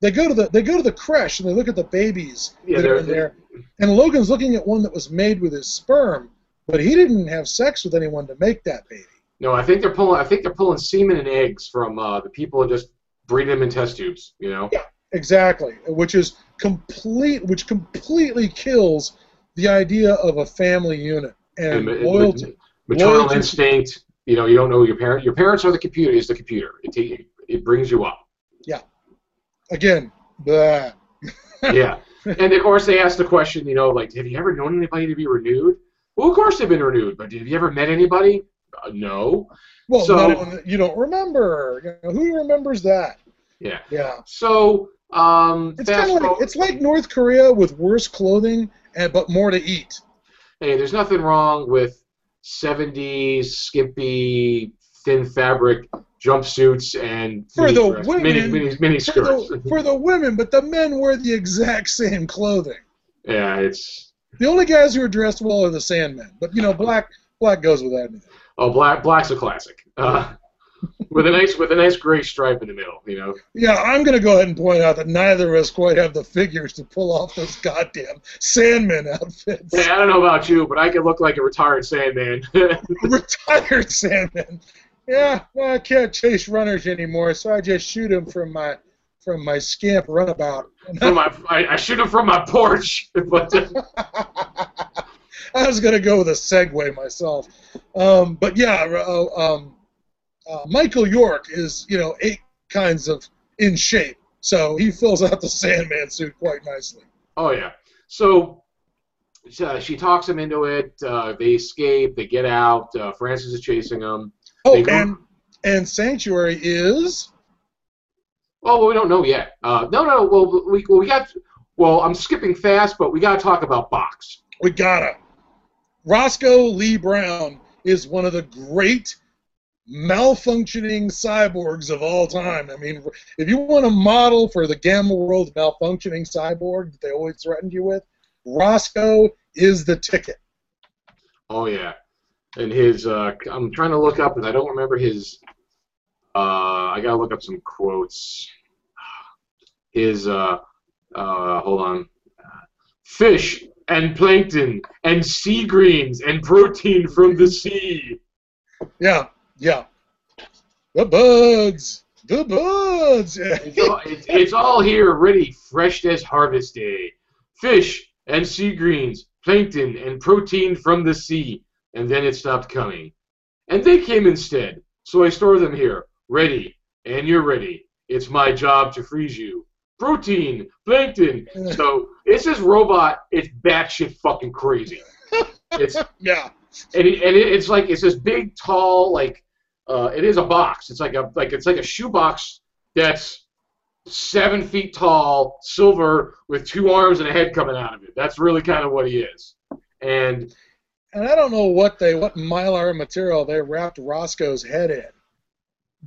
they go to the they go to the creche and they look at the babies Yeah, that are in there, and Logan's looking at one that was made with his sperm, but he didn't have sex with anyone to make that baby. no, I think they're pulling. I think they're pulling semen and eggs from uh, the people and just breeding them in test tubes. You know. Yeah, Exactly, which is complete, which completely kills the idea of a family unit and And- loyalty. maternal Loyalty- instinct. You know, you don't know your parent. Your parents are the computer. Is the computer. It it brings you up. Yeah. Again, blah. yeah. And of course, they ask the question. You know, like, have you ever known anybody to be renewed? Well, of course they've been renewed. But have you ever met anybody? Uh, no. Well, So- that you don't remember. You know, who remembers that? Yeah. Yeah, So, um, it's kind of like it's like North Korea with worse clothing and but more to eat. hey, there's nothing wrong with 70s skimpy thin fabric jumpsuits and For the dress- women- mini, mini For skirts. the, for the women, but the men wear the exact same clothing. yeah, it's The only guys who are dressed well are the Sandmen. But you know, black black goes with that. oh black black's a classic. Uh, with a nice with a nice gray stripe in the middle, you know. Yeah, I'm gonna go ahead and point out that neither of us quite have the figures to pull off those goddamn Sandman outfits. Hey, I don't know about you, but I could look like a retired Sandman. Retired Sandman. Yeah, well, I can't chase runners anymore, so I just shoot them from my from my scamp runabout. from my, I, I shoot them from my porch, but uh, I was gonna go with a Segway myself, um, but yeah, uh, um, uh, Michael York is you know eight kinds of in shape, so he fills out the Sandman suit quite nicely. oh yeah. So uh, she talks him into it. Uh, they escape. They get out. Uh, Francis is chasing them. Oh, go- and and Sanctuary is Oh, well, we don't know yet. Uh, no, no. Well, we well, we got. Well, I'm skipping fast, but we got to talk about Box. we gotta. Roscoe Lee Browne is one of the great malfunctioning cyborgs of all time. I mean, if you want a model for the Gamma World malfunctioning cyborg that they always threatened you with, Roscoe is the ticket. Oh yeah, and his. Uh, I'm trying to look up, and I don't remember his. Uh, I gotta look up some quotes. His. Uh, uh, hold on. Fish and plankton and sea greens and protein from the sea. Yeah, yeah. The buds, the buds. It's all, it's, it's all here, ready, fresh as harvest day. Fish and sea greens, plankton and protein from the sea. And then it stopped coming. And they came instead. So I store them here, ready, and you're ready. It's my job to freeze you. Protein, plankton. So it's this robot. It's batshit fucking crazy. It's yeah, and, it, and it, it's like it's this big, tall, like uh, it is a box. It's like a like it's like a shoebox that's seven feet tall, silver, with two arms and a head coming out of it. That's really kind of what he is. And and I don't know what they what mylar material they wrapped Roscoe's head in,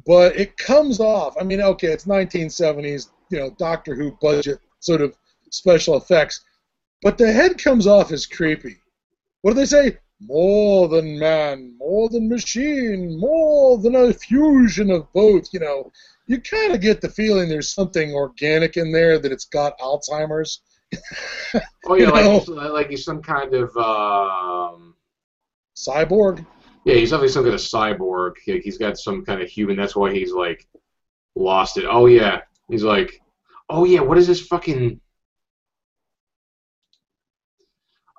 but it comes off. I mean, okay, it's 1970s, you know, Doctor Who budget sort of special effects, but the head comes off as creepy. What do they say? More than man, more than machine, more than a fusion of both. You know, you kind of get the feeling there's something organic in there that it's got Alzheimer's. oh yeah, like like he's some kind of um, Cyborg. yeah, he's definitely some kind of cyborg. Like, he's got some kind of human. That's why he's like lost it. Oh yeah, he's like, oh yeah, what is this fucking?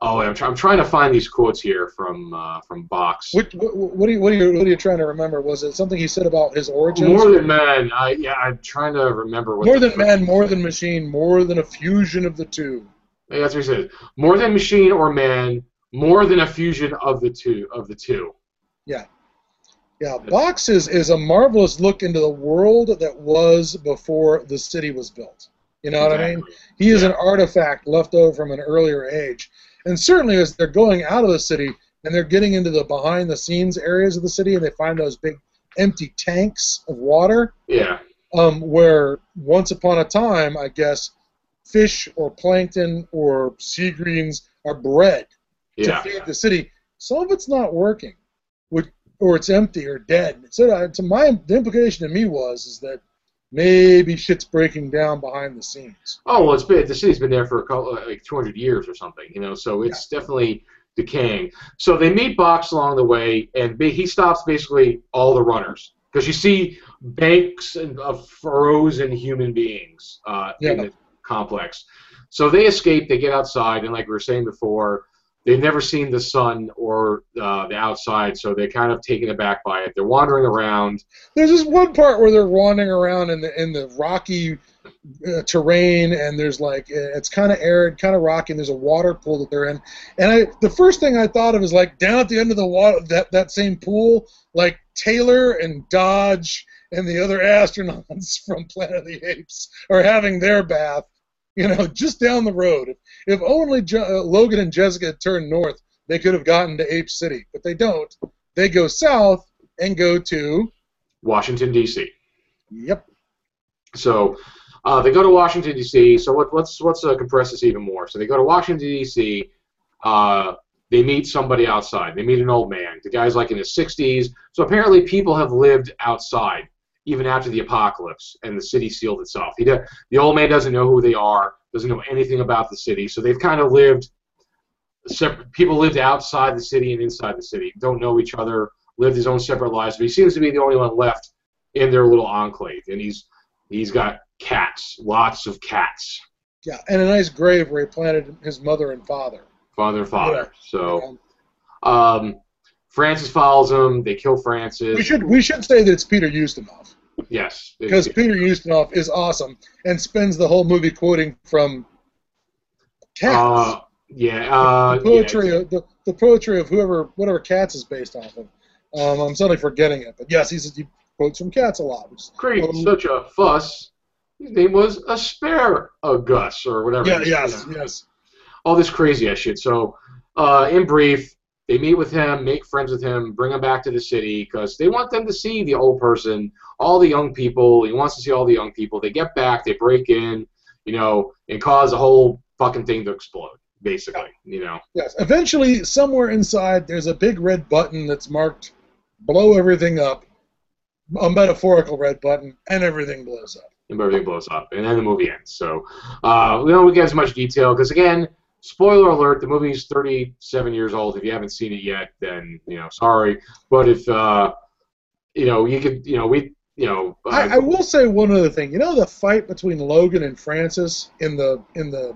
Oh, I'm, try- I'm trying to find these quotes here from uh, from Box. What, what, what, are you, what, are you, what are you trying to remember? Was it something he said about his origins? More than man. I yeah, I'm trying to remember what. More than man, more than machine, more than a fusion of the two. Yeah, that's what he says. More than machine or man. More than a fusion of the two of the two. Yeah, yeah. Box is, is a marvelous look into the world that was before the city was built. You know what I mean? Exactly. He is Yeah. an artifact left over from an earlier age. And certainly as they're going out of the city and they're getting into the behind the scenes areas of the city and they find those big empty tanks of water, Yeah. um, where once upon a time, I guess, fish or plankton or sea greens are bred Yeah. to feed the city. Some of it's not working, which, or it's empty or dead. So uh, to my the implication to me was is that maybe shit's breaking down behind the scenes. Oh well, it's been the city's been there for a couple like 200 years or something, you know. So it's definitely decaying. So they meet Box along the way, and he stops basically all the runners because you see banks and- of frozen human beings uh, in the complex. So they escape. They get outside, and like we were saying before, they've never seen the sun or uh, the outside, so they're kind of taken aback by it. They're wandering around. There's this one part where they're wandering around in the in the rocky uh, terrain, and there's like it's kind of arid, kind of rocky, and there's a water pool that they're in. And I the first thing I thought of is like down at the end of the water that that same pool, like Taylor and Dodge and the other astronauts from Planet of the Apes are having their bath. You know, just down the road. If, if only Je- uh, Logan and Jessica had turned north, they could have gotten to Ape City, but they don't. They go south and go to Washington D.C. Yep. So uh, they go to Washington D.C. So what, let's let's uh, compress this even more. So they go to Washington D.C. Uh, they meet somebody outside. They meet an old man. The guy's like in his 60s. So apparently people have lived outside even after the apocalypse and the city sealed itself. He does, the old man doesn't know who they are, doesn't know anything about the city. So they've kind of lived separate. People lived outside the city and inside the city. Don't know each other. Lived his own separate lives. But he seems to be the only one left in their little enclave. And he's he's got cats, lots of cats. Yeah, and a nice grave where he planted his mother and father. Father and father. Yeah. So. Um, Francis follows him. They kill Francis. We should we should say that it's Peter Ustinov Yes. because Peter Ustinov is awesome and spends the whole movie quoting from Cats. Uh, yeah. Uh, the poetry yeah. of the, the poetry of whoever whatever Cats is based off of. Um, I'm suddenly forgetting it, but yes, he's, he quotes from Cats a lot. Created um, such a fuss. His name was Asparagus or whatever. yeah, yes, yes. All this crazy ass shit. So, uh, in brief, they meet with him, make friends with him, bring him back to the city because they want them to see the old person, all the young people. He wants to see all the young people. They get back, they break in, you know, and cause the whole fucking thing to explode. Basically, you know. Yes. Eventually, somewhere inside, there's a big red button that's marked "Blow everything up," a metaphorical red button, and everything blows up. and everything blows up, and then the movie ends. So uh, we don't get as much detail because again, spoiler alert: the movie's 37 years old. If you haven't seen it yet, then you know, sorry. But if uh, you know, you could, you know, we, you know, uh, I, I will say one other thing. You know the fight between Logan and Francis in the in the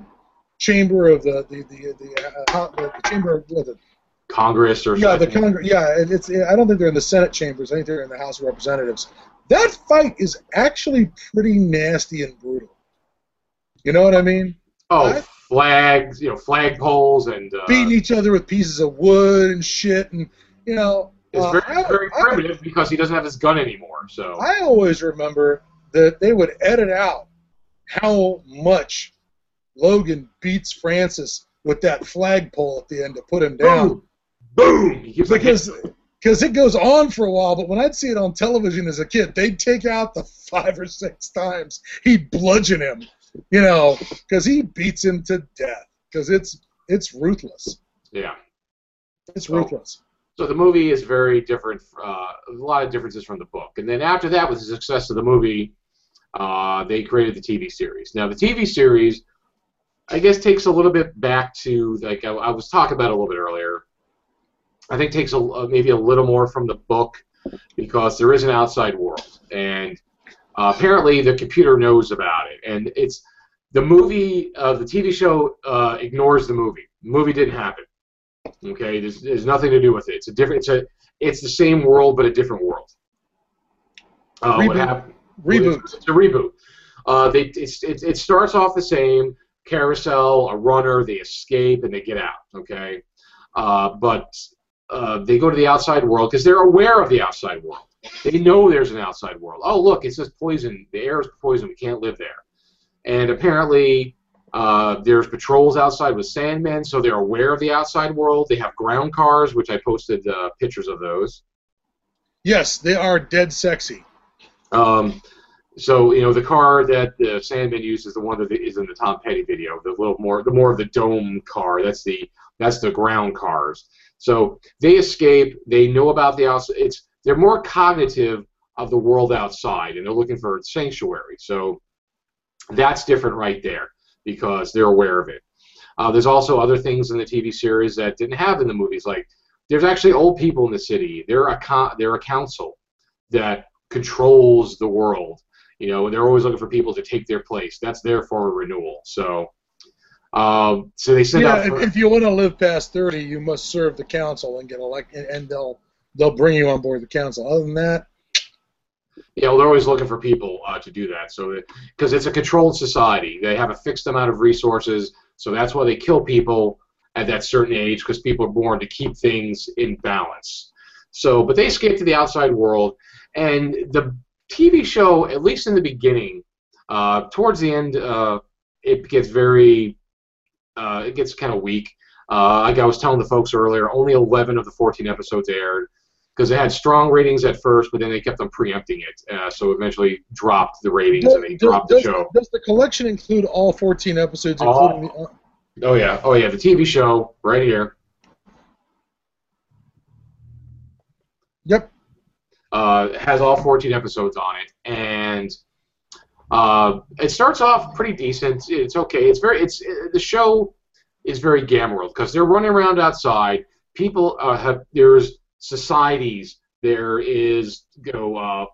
chamber of the the the, the, uh, ho- the, chamber of the, Congress or yeah the. Congress yeah it, it's I don't think they're in the Senate chambers. I think they're in the House of Representatives. That fight is actually pretty nasty and brutal. You know what I mean? oh, I- flags, you know, flag poles and uh, Beating each other with pieces of wood and shit, and you know. it's uh, very, very I- primitive because he doesn't have his gun anymore. So I always remember that they would edit out how much Logan beats Francis with that flagpole at the end to put him down. boom, boom. He keeps like Because because it goes on for a while, but when I'd see it on television as a kid, they'd take out the five or six times he'd bludgeon him, you know, because he beats him to death. Because it's it's ruthless. yeah. It's Oh. ruthless. So the movie is very different, uh, a lot of differences from the book. And then after that, with the success of the movie, uh, they created the TV series. Now the TV series, I guess, takes a little bit back to like I, I was talking about a little bit earlier. I think takes a, uh, maybe a little more from the book because there is an outside world, and uh, apparently the computer knows about it. And it's the movie, uh, the TV show uh, ignores the movie. The movie didn't happen. Okay, there's, there's nothing to do with it. It's a different. It's a. It's the same world, but a different world. Uh, what Reboot. happened? Reboot. It's a reboot. Uh, they it's, it, it starts off the same carousel, a runner, they escape and they get out. Okay, uh, but uh, they go to the outside world because they're aware of the outside world. They know there's an outside world. Oh, look, it says poison. The air is poison. We can't live there. And apparently, uh, there's patrols outside with Sandmen, so they're aware of the outside world. They have ground cars, which I posted uh, pictures of those. Yes, they are dead sexy. Um, so you know the car that the Sandman used is the one that is in the Tom Petty video. The little more, the more of the dome car. That's the that's the ground cars. So they escape. They know about the outside. It's they're more cognitive of the world outside, and they're looking for sanctuary. So that's different right there because they're aware of it. Uh, there's also other things in the TV series that didn't have in the movies. Like there's actually old people in the city. They're a con- they're a council that controls the world. You know, they're always looking for people to take their place. That's there for a renewal. So, um, so they send yeah, out. For, if you want to live past thirty, you must serve the council and get elected, and they'll they'll bring you on board the council. Other than that, yeah, well, they're always looking for people uh, to do that. So, because it's a controlled society, they have a fixed amount of resources. So that's why they kill people at that certain age because people are born to keep things in balance. So, but they escape to the outside world, and the TV show, at least in the beginning, uh, towards the end, uh, it gets very, uh, it gets kind of weak. Uh, like I was telling the folks earlier, only 11 of the 14 episodes aired. Because it had strong ratings at first, but then they kept on preempting it, uh, so eventually dropped the ratings Does, and they dropped does, the show. does the collection include all 14 episodes, including the? Oh yeah, oh yeah, the TV show right here. Yep. uh, has all 14 episodes on it, and uh, it starts off pretty decent. It's okay. It's very. It's the show is very world because they're running around outside. People uh, have there's societies. There is you know uh,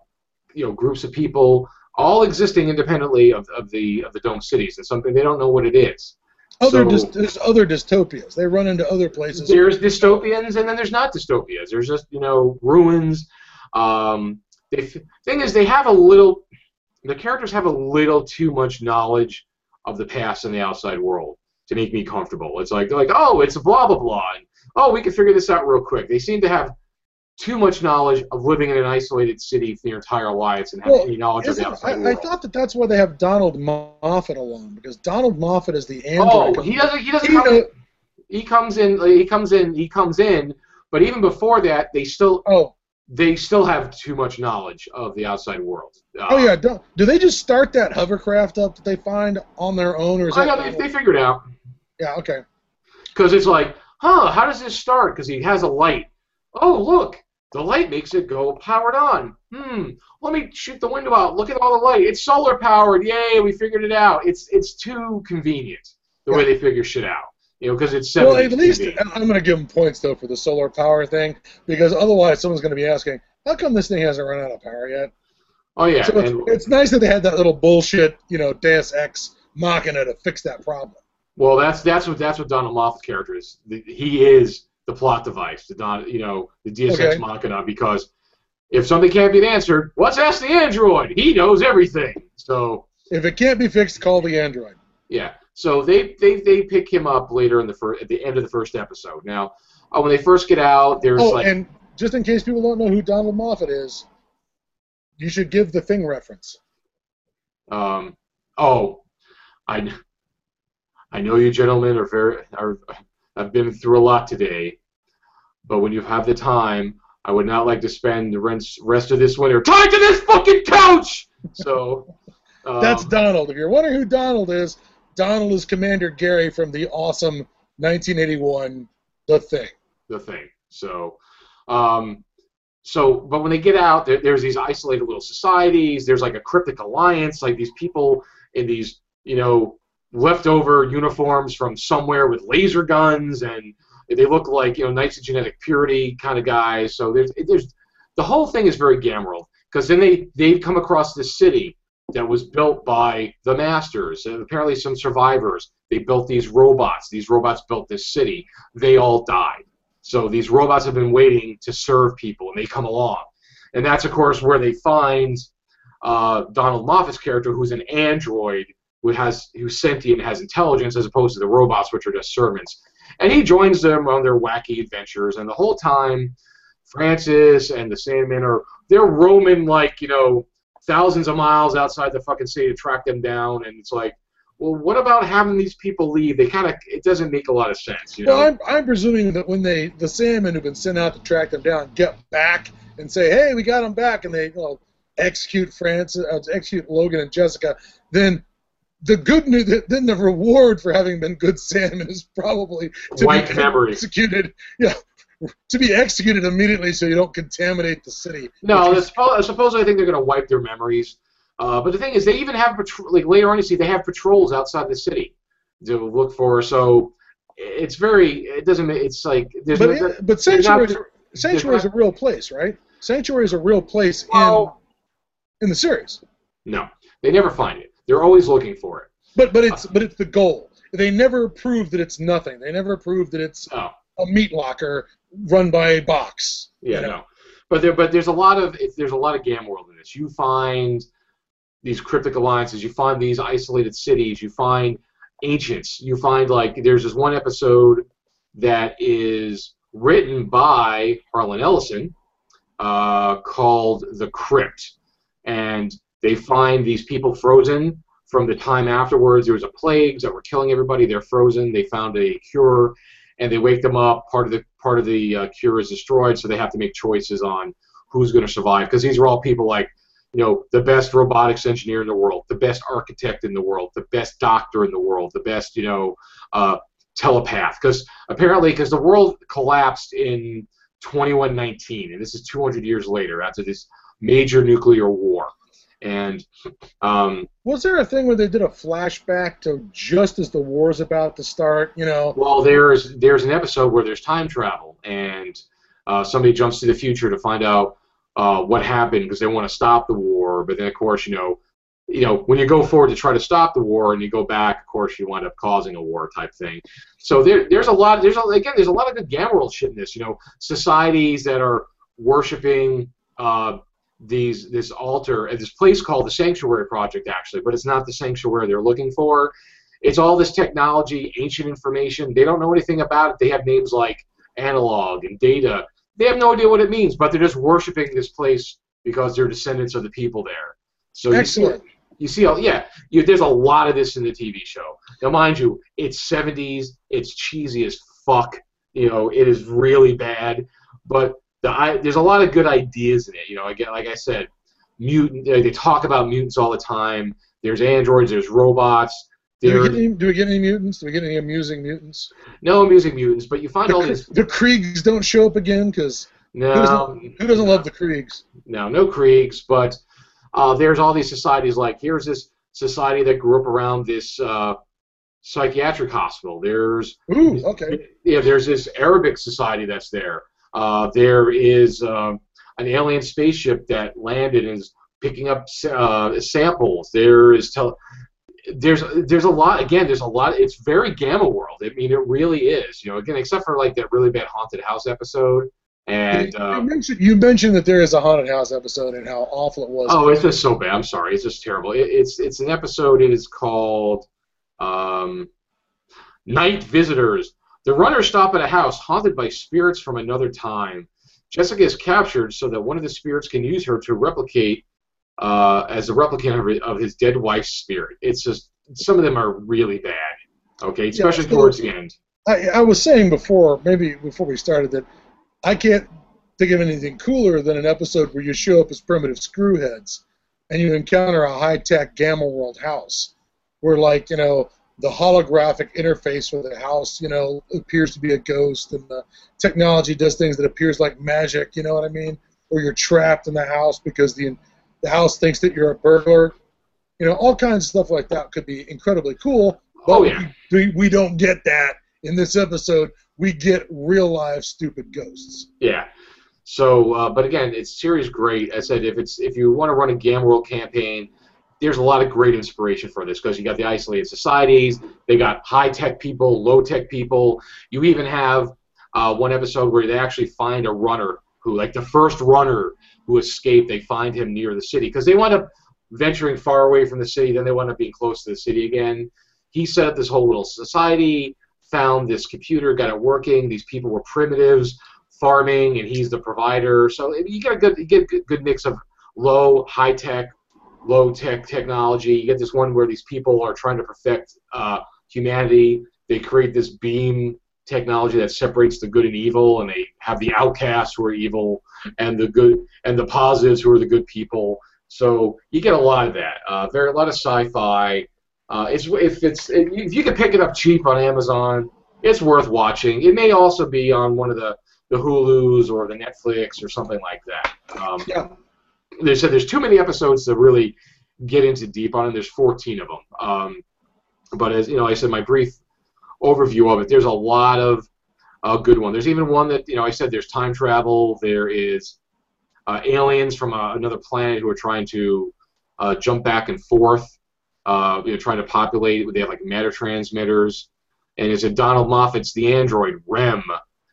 you know groups of people all existing independently of, of the of the dome cities. It's something they don't know what it is. Other So- dys- there's other dystopias. They run into other places. There's dystopians, and then there's not dystopias. There's just you know ruins. Um, the thing is, they have a little. The characters have a little too much knowledge of the past and the outside world to make me comfortable. It's like they're like, oh, it's blah blah blah, and oh, we can figure this out real quick. They seem to have too much knowledge of living in an isolated city for their entire lives and have Well, any knowledge of the outside I, I thought that that's why they have Donald Moffat along because Donald Moffat is the android. oh, he doesn't. He doesn't He come. know- he comes in. He comes in. He comes in. But even before that, they still oh, they still have too much knowledge of the outside world. Uh, oh yeah. Do, do they just start that hovercraft up that they find on their own, or is I that? know they, they figured it out yeah. Okay. because it's like, huh? How does this start? Because he has a light. Oh, look, the light makes it go powered on. Hmm. Let me shoot the window out. Look at all the light. It's solar powered. Yay! We figured it out. It's it's too convenient the way they figure shit out. You know, because it's Well, at least. I'm going to give them points though for the solar power thing because otherwise someone's going to be asking, how come this thing hasn't run out of power yet? Oh yeah, so it's, it's nice that they had that little bullshit, you know, Deus Ex Machina to fix that problem. Well, that's that's what that's what Donald Moffat's character is. The- He is the plot device, the Don, you know, the Deus Ex Okay. Machina. Because if something can't be answered, let's ask the android. He knows everything. So If it can't be fixed, call the android. yeah, so they they, they pick him up later in the first at the end of the first episode. Now, uh, when they first get out, there's Oh, like and just in case people don't know who Donald Moffat is, you should give the thing reference. Um, oh, I, I know you gentlemen are very are have been through a lot today, but when you have the time, I would not like to spend the rest rest of this winter tied to this fucking couch. So um, That's Donald. If you're wondering who Donald is, Donald is Commander Garry from the awesome 1981 The Thing. the thing. So, um, so, but when they get out, there, there's these isolated little societies. There's like a cryptic alliance, like these people in these, you know, leftover uniforms from somewhere with laser guns, and they look like you know Knights of Genetic Purity kind of guys. So there's, there's, the whole thing is very Gamma World because then they they've come across this city that was built by the Masters and apparently some survivors. They built these robots. These robots built this city. They all died. So these robots have been waiting to serve people, and they come along, and that's of course where they find uh, Donald Moffat's character, who's an android who has who's sentient, and has intelligence, as opposed to the robots, which are just servants. And he joins them on their wacky adventures, and the whole time, Francis and the Sandman are they're roaming like you know thousands of miles outside the fucking city to track them down, and it's like. Well, what about having these people leave? They kind of it doesn't make a lot of sense, you know. Well, I'm, I'm presuming that when they the Sandmen who've been sent out to track them down get back and say, "Hey, we got them back," and they you know, execute Francis, uh, execute Logan and Jessica, then the good news, then the reward for having been good Sandmen is probably to White be memory. executed. Yeah, to be executed immediately so you don't contaminate the city. No, that's suppo- supposedly I think they're going to wipe their memories. Uh, but the thing is, they even have patro- like later on you see they have patrols outside the city to look for. So it's very it doesn't it's like there's but no, it, but Sanctuary not- is, Sanctuary is a real place, right? Sanctuary is a real place Well- in in the series. no they never find it. They're always looking for it. But but it's but it's the goal. They never prove that it's nothing. They never prove that it's Oh a meat locker run by a box. yeah you know? no, but there but there's a lot of there's a lot of Gamma World in this. You find these cryptic alliances. You find these isolated cities. You find ancients. You find like there's this one episode that is written by Harlan Ellison uh, called The Crypt. And they find these people frozen from the time afterwards. There was a plague that were killing everybody. They're frozen. They found a cure. and they wake them up. Part of the part of the uh, cure is destroyed, so they have to make choices on who's going to survive because these are all people like you know the best robotics engineer in the world, the best architect in the world, the best doctor in the world, the best you know uh, telepath. Because apparently, because the world collapsed in 2119, and this is 200 years later after this major nuclear war. And um, was there a thing where they did a flashback to just as the war's about to start? You know. Well, there's there's an episode where there's time travel, and uh, somebody jumps to the future to find out uh, what happened because they want to stop the war. But then, of course, you know, you know, when you go forward to try to stop the war and you go back, of course, you wind up causing a war type thing. So there, there's a lot. There's a, again, there's a lot of good Gamma World shit in this. You know, societies that are worshiping. Uh, these this altar at this place called the Sanctuary Project actually, but it's not the sanctuary they're looking for. It's all this technology, ancient information. They don't know anything about it. They have names like analog and data. They have no idea what it means, but they're just worshiping this place because they're descendants of the people there. So Excellent. You see, you see yeah, you, there's a lot of this in the TV show. Now, mind you, it's 70s. It's cheesy as fuck. You know, it is really bad, but the I, there's a lot of good ideas in it. You know, again, like I said, mutant. They talk about mutants all the time. There's androids. There's robots. Do we, get any, do we get any mutants? Do we get any amusing mutants? No amusing mutants, but you find the, all these. The Kriegs don't show up again because no, who doesn't, who doesn't love the Kriegs? No, no Kriegs, but uh, there's all these societies. Like here's this society that grew up around this uh, psychiatric hospital. There's Ooh, okay. Yeah, there's this Arabic society that's there. Uh, there is uh, an alien spaceship that landed and is picking up uh, samples. There is tel- there's there's a lot again. There's a lot. It's very Gamma World. I mean, it really is. You know, again, except for like that really bad haunted house episode. And you, um, mentioned, you mentioned that there is a haunted house episode and how awful it was. Oh, it's just so bad. I'm sorry. It's just terrible. It, it's it's an episode. It is called um, Night Visitors. The runners stop at a house haunted by spirits from another time. Jessica is captured so that one of the spirits can use her to replicate uh, as a replicant of, his dead wife's spirit. It's just some of them are really bad. Okay, especially yeah, so towards the end. I, I was saying before, maybe before we started, that I can't think of anything cooler than an episode where you show up as primitive screwheads and you encounter a high-tech Gamma World house, where like you know the holographic interface with the house, you know, appears to be a ghost, and the technology does things that appears like magic. You know what I mean? Or you're trapped in the house because the the house thinks that you're a burglar. You know, all kinds of stuff like that could be incredibly cool. But oh, yeah. we, we don't get that in this episode. We get real life stupid ghosts. Yeah. So, uh, but again, it's series great. I said if it's if you want to run a Gamma World campaign, there's a lot of great inspiration for this because you got the isolated societies, they got high tech people, low tech people. You even have uh, one episode where they actually find a runner who, like the first runner who escaped, they find him near the city because they wind up venturing far away from the city, then they wind up being close to the city again. He set up this whole little society, found this computer, got it working. These people were primitives, farming, and he's the provider. So you get a good, you get a good mix of low, high tech, low tech technology. You get this one where these people are trying to perfect uh, humanity. They create this beam technology that separates the good and evil, and they have the outcasts who are evil, and the good and the positives who are the good people. So you get a lot of that. Uh, very a lot of sci-fi. Uh, it's if it's if you can pick it up cheap on Amazon, it's worth watching. It may also be on one of the the Hulu's or the Netflix or something like that. Um, yeah. They said there's too many episodes to really get into deep on, and there's 14 of them. Um, but as you know, I said my brief overview of it. There's a lot of a good one. There's even one that you know I said there's time travel. There is uh, aliens from uh, another planet who are trying to uh, jump back and forth. Uh, you know, trying to populate. They have like matter transmitters, and it's a Donald Moffat's the android Rem,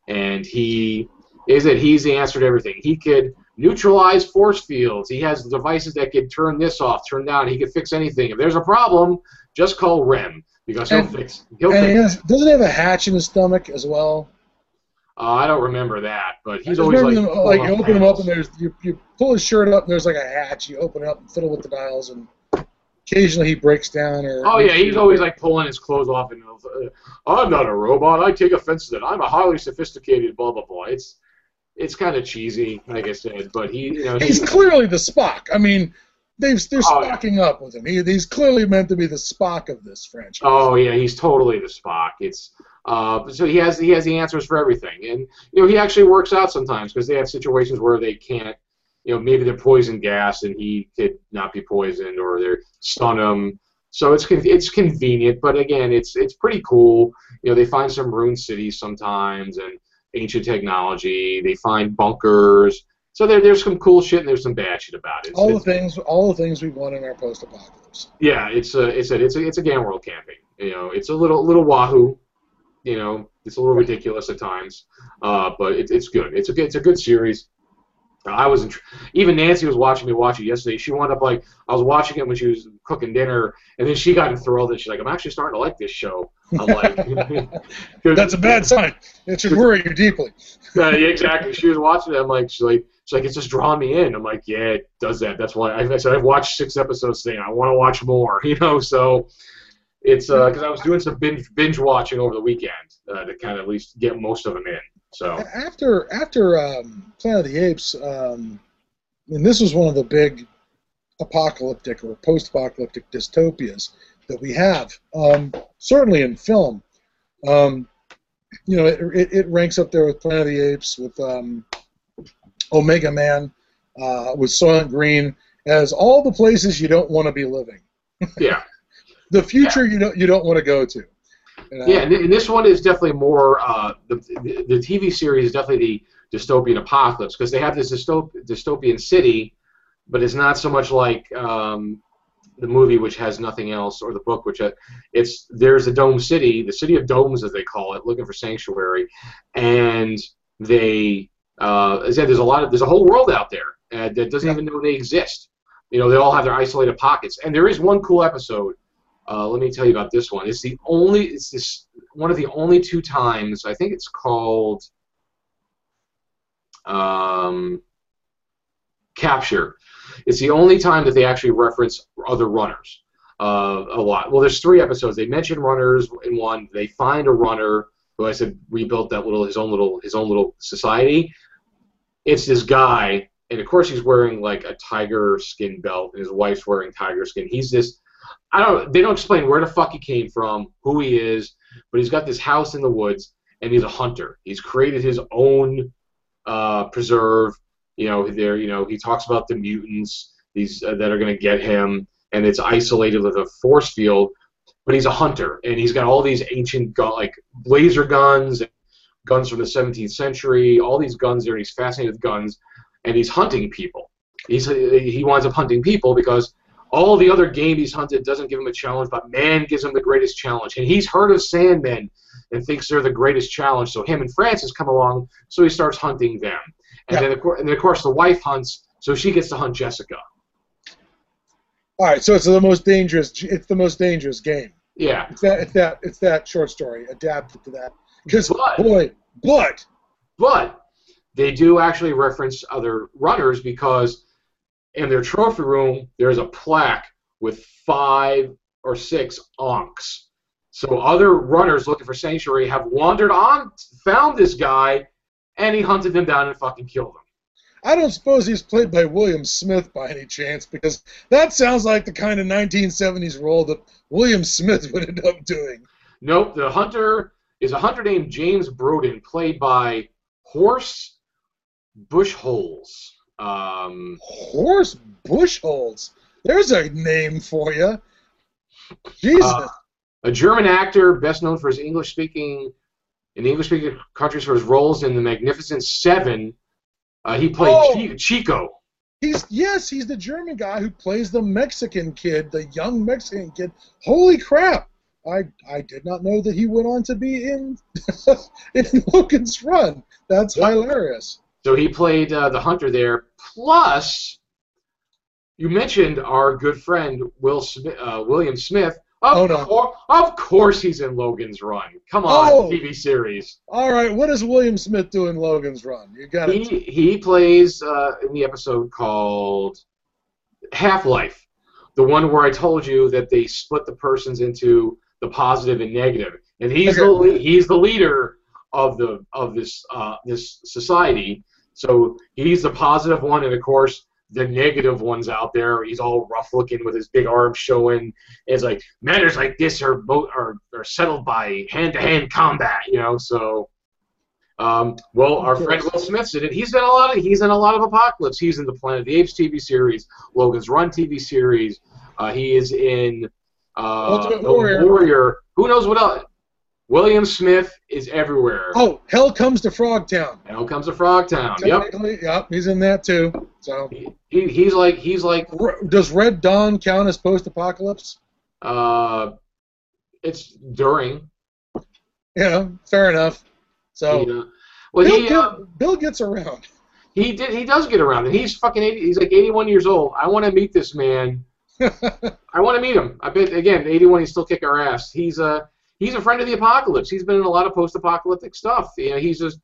and he is it. He's the answer to everything. He could neutralize force fields. He has devices that can turn this off, turn down. He can fix anything. If there's a problem, just call Rem because he'll and, fix. He'll and fix. He has, doesn't he have a hatch in his stomach as well? Uh, I don't remember that, but he's always like, them, like you open him up and there's you, you pull his shirt up and there's like a hatch. You open it up and fiddle with the dials and. occasionally he breaks down or. Oh yeah, he's always like pulling his clothes off and uh, I'm not a robot. I take offense to that. I'm a highly sophisticated blah blah blah. It's it's kind of cheesy, like I said, but he you know He's clearly the Spock. I mean, they've they're Oh, yeah. spocking up with him. He, he's clearly meant to be the Spock of this franchise. Oh yeah, he's totally the Spock. It's uh, so he has he has the answers for everything, and you know he actually works out sometimes because they have situations where they can't, you know, maybe they're poison gas and he could not be poisoned or they're stun him. So it's it's convenient, but again, it's it's pretty cool. You know, they find some ruined cities sometimes and ancient technology. They find bunkers. So there, there's some cool shit and there's some bad shit about it. It's- all the things, all the things we want in our post-apocalypse. yeah, it's a it's a it's a it's a Gamma World camping. You know, it's a little little wahoo. You know, it's a little ridiculous at times, uh, but it's it's good. It's a good it's a good series. I was in, even Nancy was watching me watch it yesterday. She wound up like I was watching it when she was cooking dinner, and then she got enthralled and she's like, "I'm actually starting to like this show." I'm like, That's a bad sign. It should worry you deeply. Uh, yeah, exactly. She was watching it. I'm like, she's like, she's like, it's just drawing me in. I'm like, yeah, it does that. That's why I, I said I've watched six episodes today. and I want to watch more. You know, so it's because I was doing some binge binge watching over the weekend uh, to kind of at least get most of them in. So After after um, Planet of the Apes, um, and this was one of the big apocalyptic or post-apocalyptic dystopias that we have. Um, certainly in film, um, you know, it, it, it ranks up there with Planet of the Apes, with um, Omega Man, uh, with Soylent Green, as all the places you don't want to be living. yeah, The future you don't you don't want to go to. Yeah, and, and this one is definitely more uh, the, the the TV series is definitely the dystopian apocalypse because they have this dystop- dystopian city, but it's not so much like um, the movie which has nothing else or the book which it's there's a dome city, the city of domes as they call it, looking for sanctuary, and they uh, as I said there's a lot of there's a whole world out there uh, that doesn't Yeah. even know they exist. You know, they all have their isolated pockets, and there is one cool episode. Uh, let me tell you about this one. It's the only, it's this one of the only two times. I think it's called um, Capture. It's the only time that they actually reference other runners uh, a lot. Well, there's three episodes. They mention runners in one. They find a runner who I said rebuilt that little his own little his own little society. It's this guy, and of course he's wearing like a tiger skin belt, and his wife's wearing tiger skin. He's this. I don't. They don't explain where the fuck he came from, who he is, but he's got this house in the woods, and he's a hunter. He's created his own uh, preserve. You know, there. You know, he talks about the mutants these uh, that are going to get him, and it's isolated with a force field. But he's a hunter, and he's got all these ancient gun, like laser guns, guns from the 17th century, all these guns there. He's fascinated with guns, and he's hunting people. He's he winds up hunting people because all the other game he's hunted doesn't give him a challenge, but man gives him the greatest challenge. And he's heard of Sandmen and thinks they're the greatest challenge. So him and Francis come along, so he starts hunting them. And then of course, and then of course the wife hunts, so she gets to hunt Jessica. All right, so it's the most dangerous. It's the most dangerous game. Yeah, It's that. It's that. It's that short story adapted to that. Because boy, but but they do actually reference other runners because in their trophy room there's a plaque with five or six ankhs. So other runners looking for sanctuary have wandered on, found this guy, and he hunted them down and fucking killed them. I don't suppose he's played by William Smith by any chance, because that sounds like the kind of 1970s role that William Smith would end up doing. Nope, the hunter is a hunter named James Broden, played by Horst Buchholz. Um, Horst Buchholz. There's a name for you. Jesus. Uh, a German actor, best known for his English-speaking in English-speaking countries for his roles in The Magnificent Seven. Uh, he played Oh! Chi- Chico. He's yes, he's the German guy who plays the Mexican kid, the young Mexican kid. Holy crap! I I did not know that he went on to be in in Logan's Run. That's Yeah. hilarious. So he played uh, the hunter there. Plus, you mentioned our good friend Will Smith, uh, William Smith. Of, Oh, no. of course, he's in Logan's Run. Come on, Oh. TV series. All right, what does William Smith do in Logan's Run? You got He it. he plays uh, in the episode called Half Life, the one where I told you that they split the persons into the positive and negative, and he's Okay. the le- he's the leader of the of this uh, this society. So he's the positive one, and of course the one's out there. He's all rough looking with his big arms showing. It's like matters like this are both are, are settled by hand to hand combat, you know. So, um, well, our friend Will Smith's in it. He's in a lot of he's in a lot of Apocalypse. He's in the Planet of the Apes TV series, Logan's Run TV series. Uh, he is in uh, Ultimate the Warrior. Who knows what else? William Smith is everywhere. Oh, Hell Comes to Frogtown. Hell comes to Frogtown. Yep. Yep, he's in that too. So, He, he, he's like he's like does Red Dawn count as post-apocalypse? uh, it's during. Yeah, fair enough. So, know. Well, Bill, he Bill- uh, Bill gets around. he did he does get around, and he's fucking 80, he's like 81 years old. I want to meet this man. I want to meet him. I bet again, 81, he's still kicking our ass. He's a he's a friend of the apocalypse. He's been in a lot of post-apocalyptic stuff. You know, he's just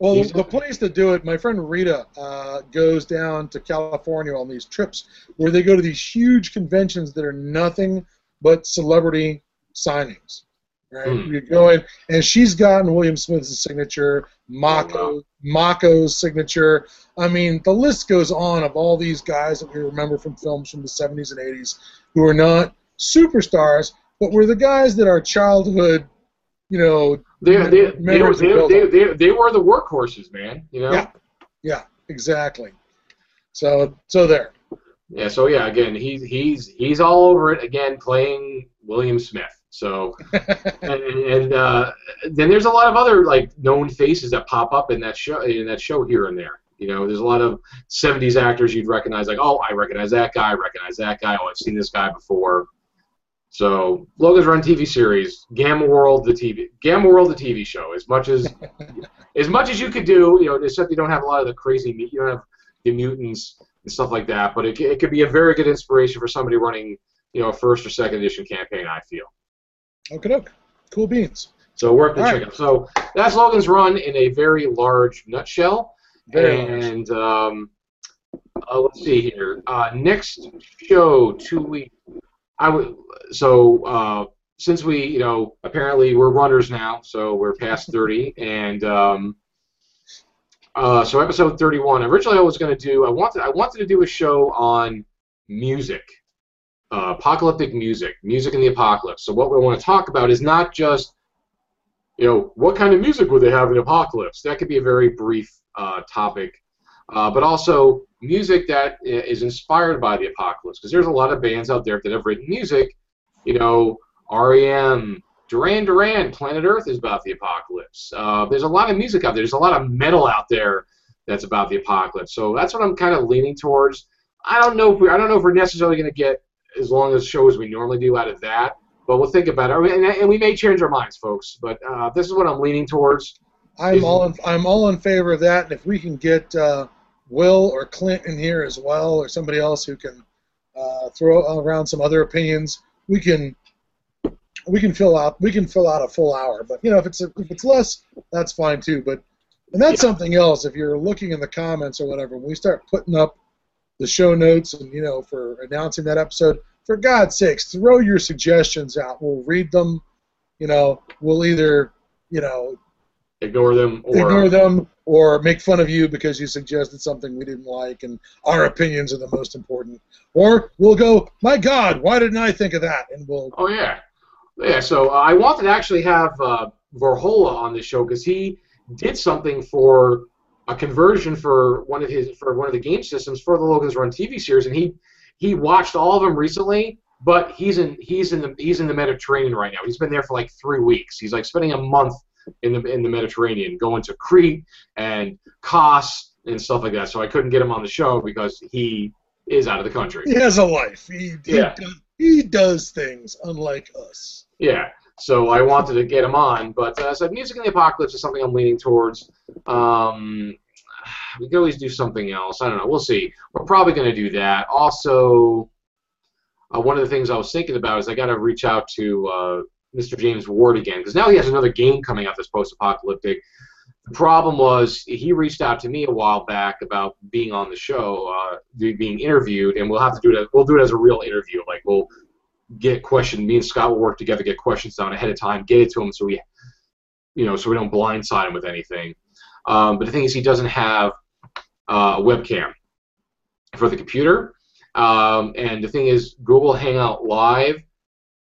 Well, He's- the place to do it, my friend Rita uh, goes down to California on these trips where they go to these huge conventions that are nothing but celebrity signings. Right? Hmm. You go in, and she's gotten William Smith's signature, Mako, Oh. Mako's signature. I mean, the list goes on of all these guys that we remember from films from the 70s and 80s who are not superstars, but were the guys that our childhood, you know, they they they, were, they, they, they, they were the workhorses, man. You know. Yeah. Yeah, exactly. So so there. Yeah, so yeah, again, he's he's he's all over it again, playing William Smith. So, and, and uh, then there's a lot of other like known faces that pop up in that show in that show here and there. You know, there's a lot of '70s actors you'd recognize, like, oh, I recognize that guy, I recognize that guy, oh, I've seen this guy before. So, Logan's Run TV series, Gamma World, the TV, Gamma World, the TV show. As much as, as much as you could do, you know, except you don't have a lot of the crazy, you don't have the mutants and stuff like that. But it, it could be a very good inspiration for somebody running, you know, a first or second edition campaign. I feel Okay, doke. Cool beans. so worth the check out. So that's Logan's Run in a very large nutshell. Very large. and um, uh, let's see here. Uh, next show, two weeks. I would so uh, since we, you know, apparently we're runners now, so we're past thirty, and um, uh, so episode thirty-one. Originally, I was going to do. I wanted. I wanted to do a show on music, uh, apocalyptic music, music in the apocalypse. So what we want to talk about is not just, you know, what kind of music would they have in the apocalypse. That could be a very brief uh, topic, uh, but also music that is inspired by the apocalypse. Because there's a lot of bands out there that have written music, you know, REM, Duran Duran, Planet Earth is about the apocalypse. Uh, there's a lot of music out there. There's a lot of metal out there that's about the apocalypse. So that's what I'm kind of leaning towards. I don't know if we, I don't know if we're necessarily going to get as long as show as we normally do out of that, but we'll think about it. And, and we may change our minds, folks. But uh, this is what I'm leaning towards. I'm all in, I'm all in favor of that, and if we can get uh, Will or Clint in here as well, or somebody else who can uh, throw around some other opinions, we can we can fill out we can fill out a full hour. But you know, if it's if it's less, that's fine too. But and that's Yeah. something else. If you're looking in the comments or whatever, when we start putting up the show notes and you know for announcing that episode, for God's sakes, throw your suggestions out. We'll read them. You know, we'll either you know Ignore them or ignore them or make fun of you because you suggested something we didn't like and our opinions are the most important. Or we'll go, my God, why didn't I think of that? And we'll Oh yeah, yeah. So uh, I wanted to actually have uh, Vorhola on this show because he did something for a conversion for one of his for one of the game systems for the Logan's Run TV series, and he he watched all of them recently. But he's in he's in the he's in the Mediterranean right now. He's been there for like three weeks. He's like spending a month in the in the Mediterranean, going to Crete and Kos and stuff like that. So I couldn't get him on the show because he is out of the country. he has a life. He, he, Yeah. does, he does things unlike us. Yeah. So I wanted to get him on, but uh, so music in the apocalypse is something I'm leaning towards. Um, we could always do something else. I don't know. We'll see. We're probably going to do that. Also, uh, one of the things I was thinking about is I got to reach out to uh, Mr. James Ward again because now he has another game coming out that's post-apocalyptic. The problem was he reached out to me a while back about being on the show, uh, being interviewed, and we'll have to do it. We'll do it as a real interview. Like we'll get questions. Me and Scott will work together, get questions down ahead of time, get it to him, so we, you know, so we don't blindside him with anything. Um, but the thing is, he doesn't have uh, a webcam for the computer. Um, and the thing is, Google Hangout Live,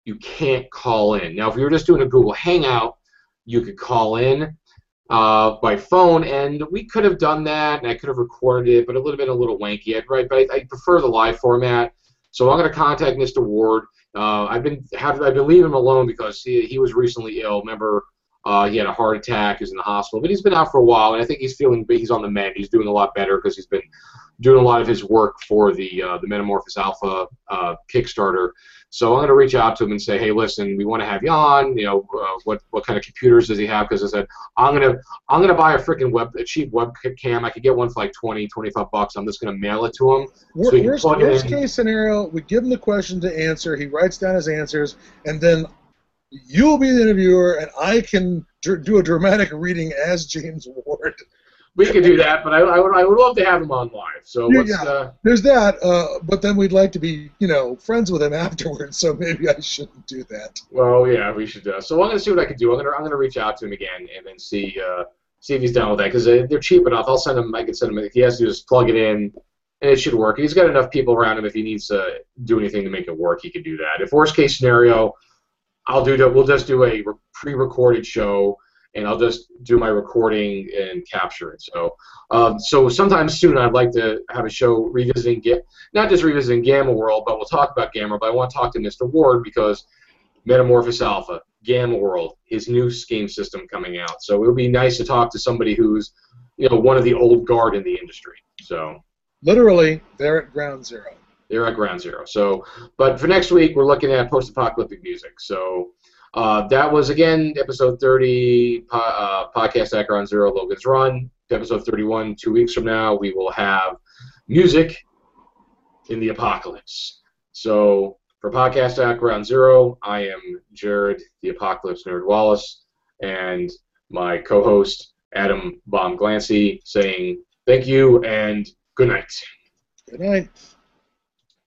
you can't call in. Now, if you were just doing a Google Hangout, you could call in uh, by phone, and we could have done that, and I could have recorded it, but it would have been a little wanky, right? But I, I prefer the live format. So I'm going to contact Mr. Ward. Uh, I've been have, I've been leaving him alone because he, he was recently ill. Remember, uh, he had a heart attack. He was in the hospital, but he's been out for a while, and I think he's feeling he's on the mend. He's doing a lot better because he's been doing a lot of his work for the uh, the Metamorphosis Alpha uh, Kickstarter. So I'm going to reach out to him and say, hey, listen, we want to have you on. You know, uh, what what kind of computers does he have? Because I said I'm gonna I'm gonna buy a freaking web a cheap webcam. I could get one for like 20, 25 bucks. I'm just gonna mail it to him. So worst, worst case scenario, we give him the question to answer. He writes down his answers, and then you'll be the interviewer, and I can do a dramatic reading as James Ward we could do that, but I, I, would, I would love to have him on live. So yeah, yeah. Uh, there's that. Uh, but then we'd like to be, you know, friends with him afterwards. So maybe I shouldn't do that. Well, yeah, we should. Uh, so I'm gonna see what I can do. I'm gonna I'm gonna reach out to him again and then see uh, see if he's down with that because they, are cheap enough. I'll send him. I can send him. If he has to just plug it in, and it should work. He's got enough people around him. If he needs to do anything to make it work, he can do that. If worst case scenario, I'll do. We'll just do a pre-recorded show and I'll just do my recording and capture it. So, um, so sometime soon I'd like to have a show revisiting, not just revisiting Gamma World, but we'll talk about Gamma. But I want to talk to Mr. Ward because Metamorphosis Alpha, Gamma World, his new game system coming out. So it would be nice to talk to somebody who's, you know, one of the old guard in the industry. So. Literally, they're at ground zero. They're at ground zero. So, but for next week, we're looking at post-apocalyptic music. So uh, that was again episode 30 po- uh, podcast at Ground Zero Logan's Run. Episode 31, two weeks from now, we will have music in the apocalypse. So for podcast at Ground Zero, I am Jared, the Apocalypse Nerd Wallace, and my co-host Adam Bomb Glancy saying thank you and good night. Good night.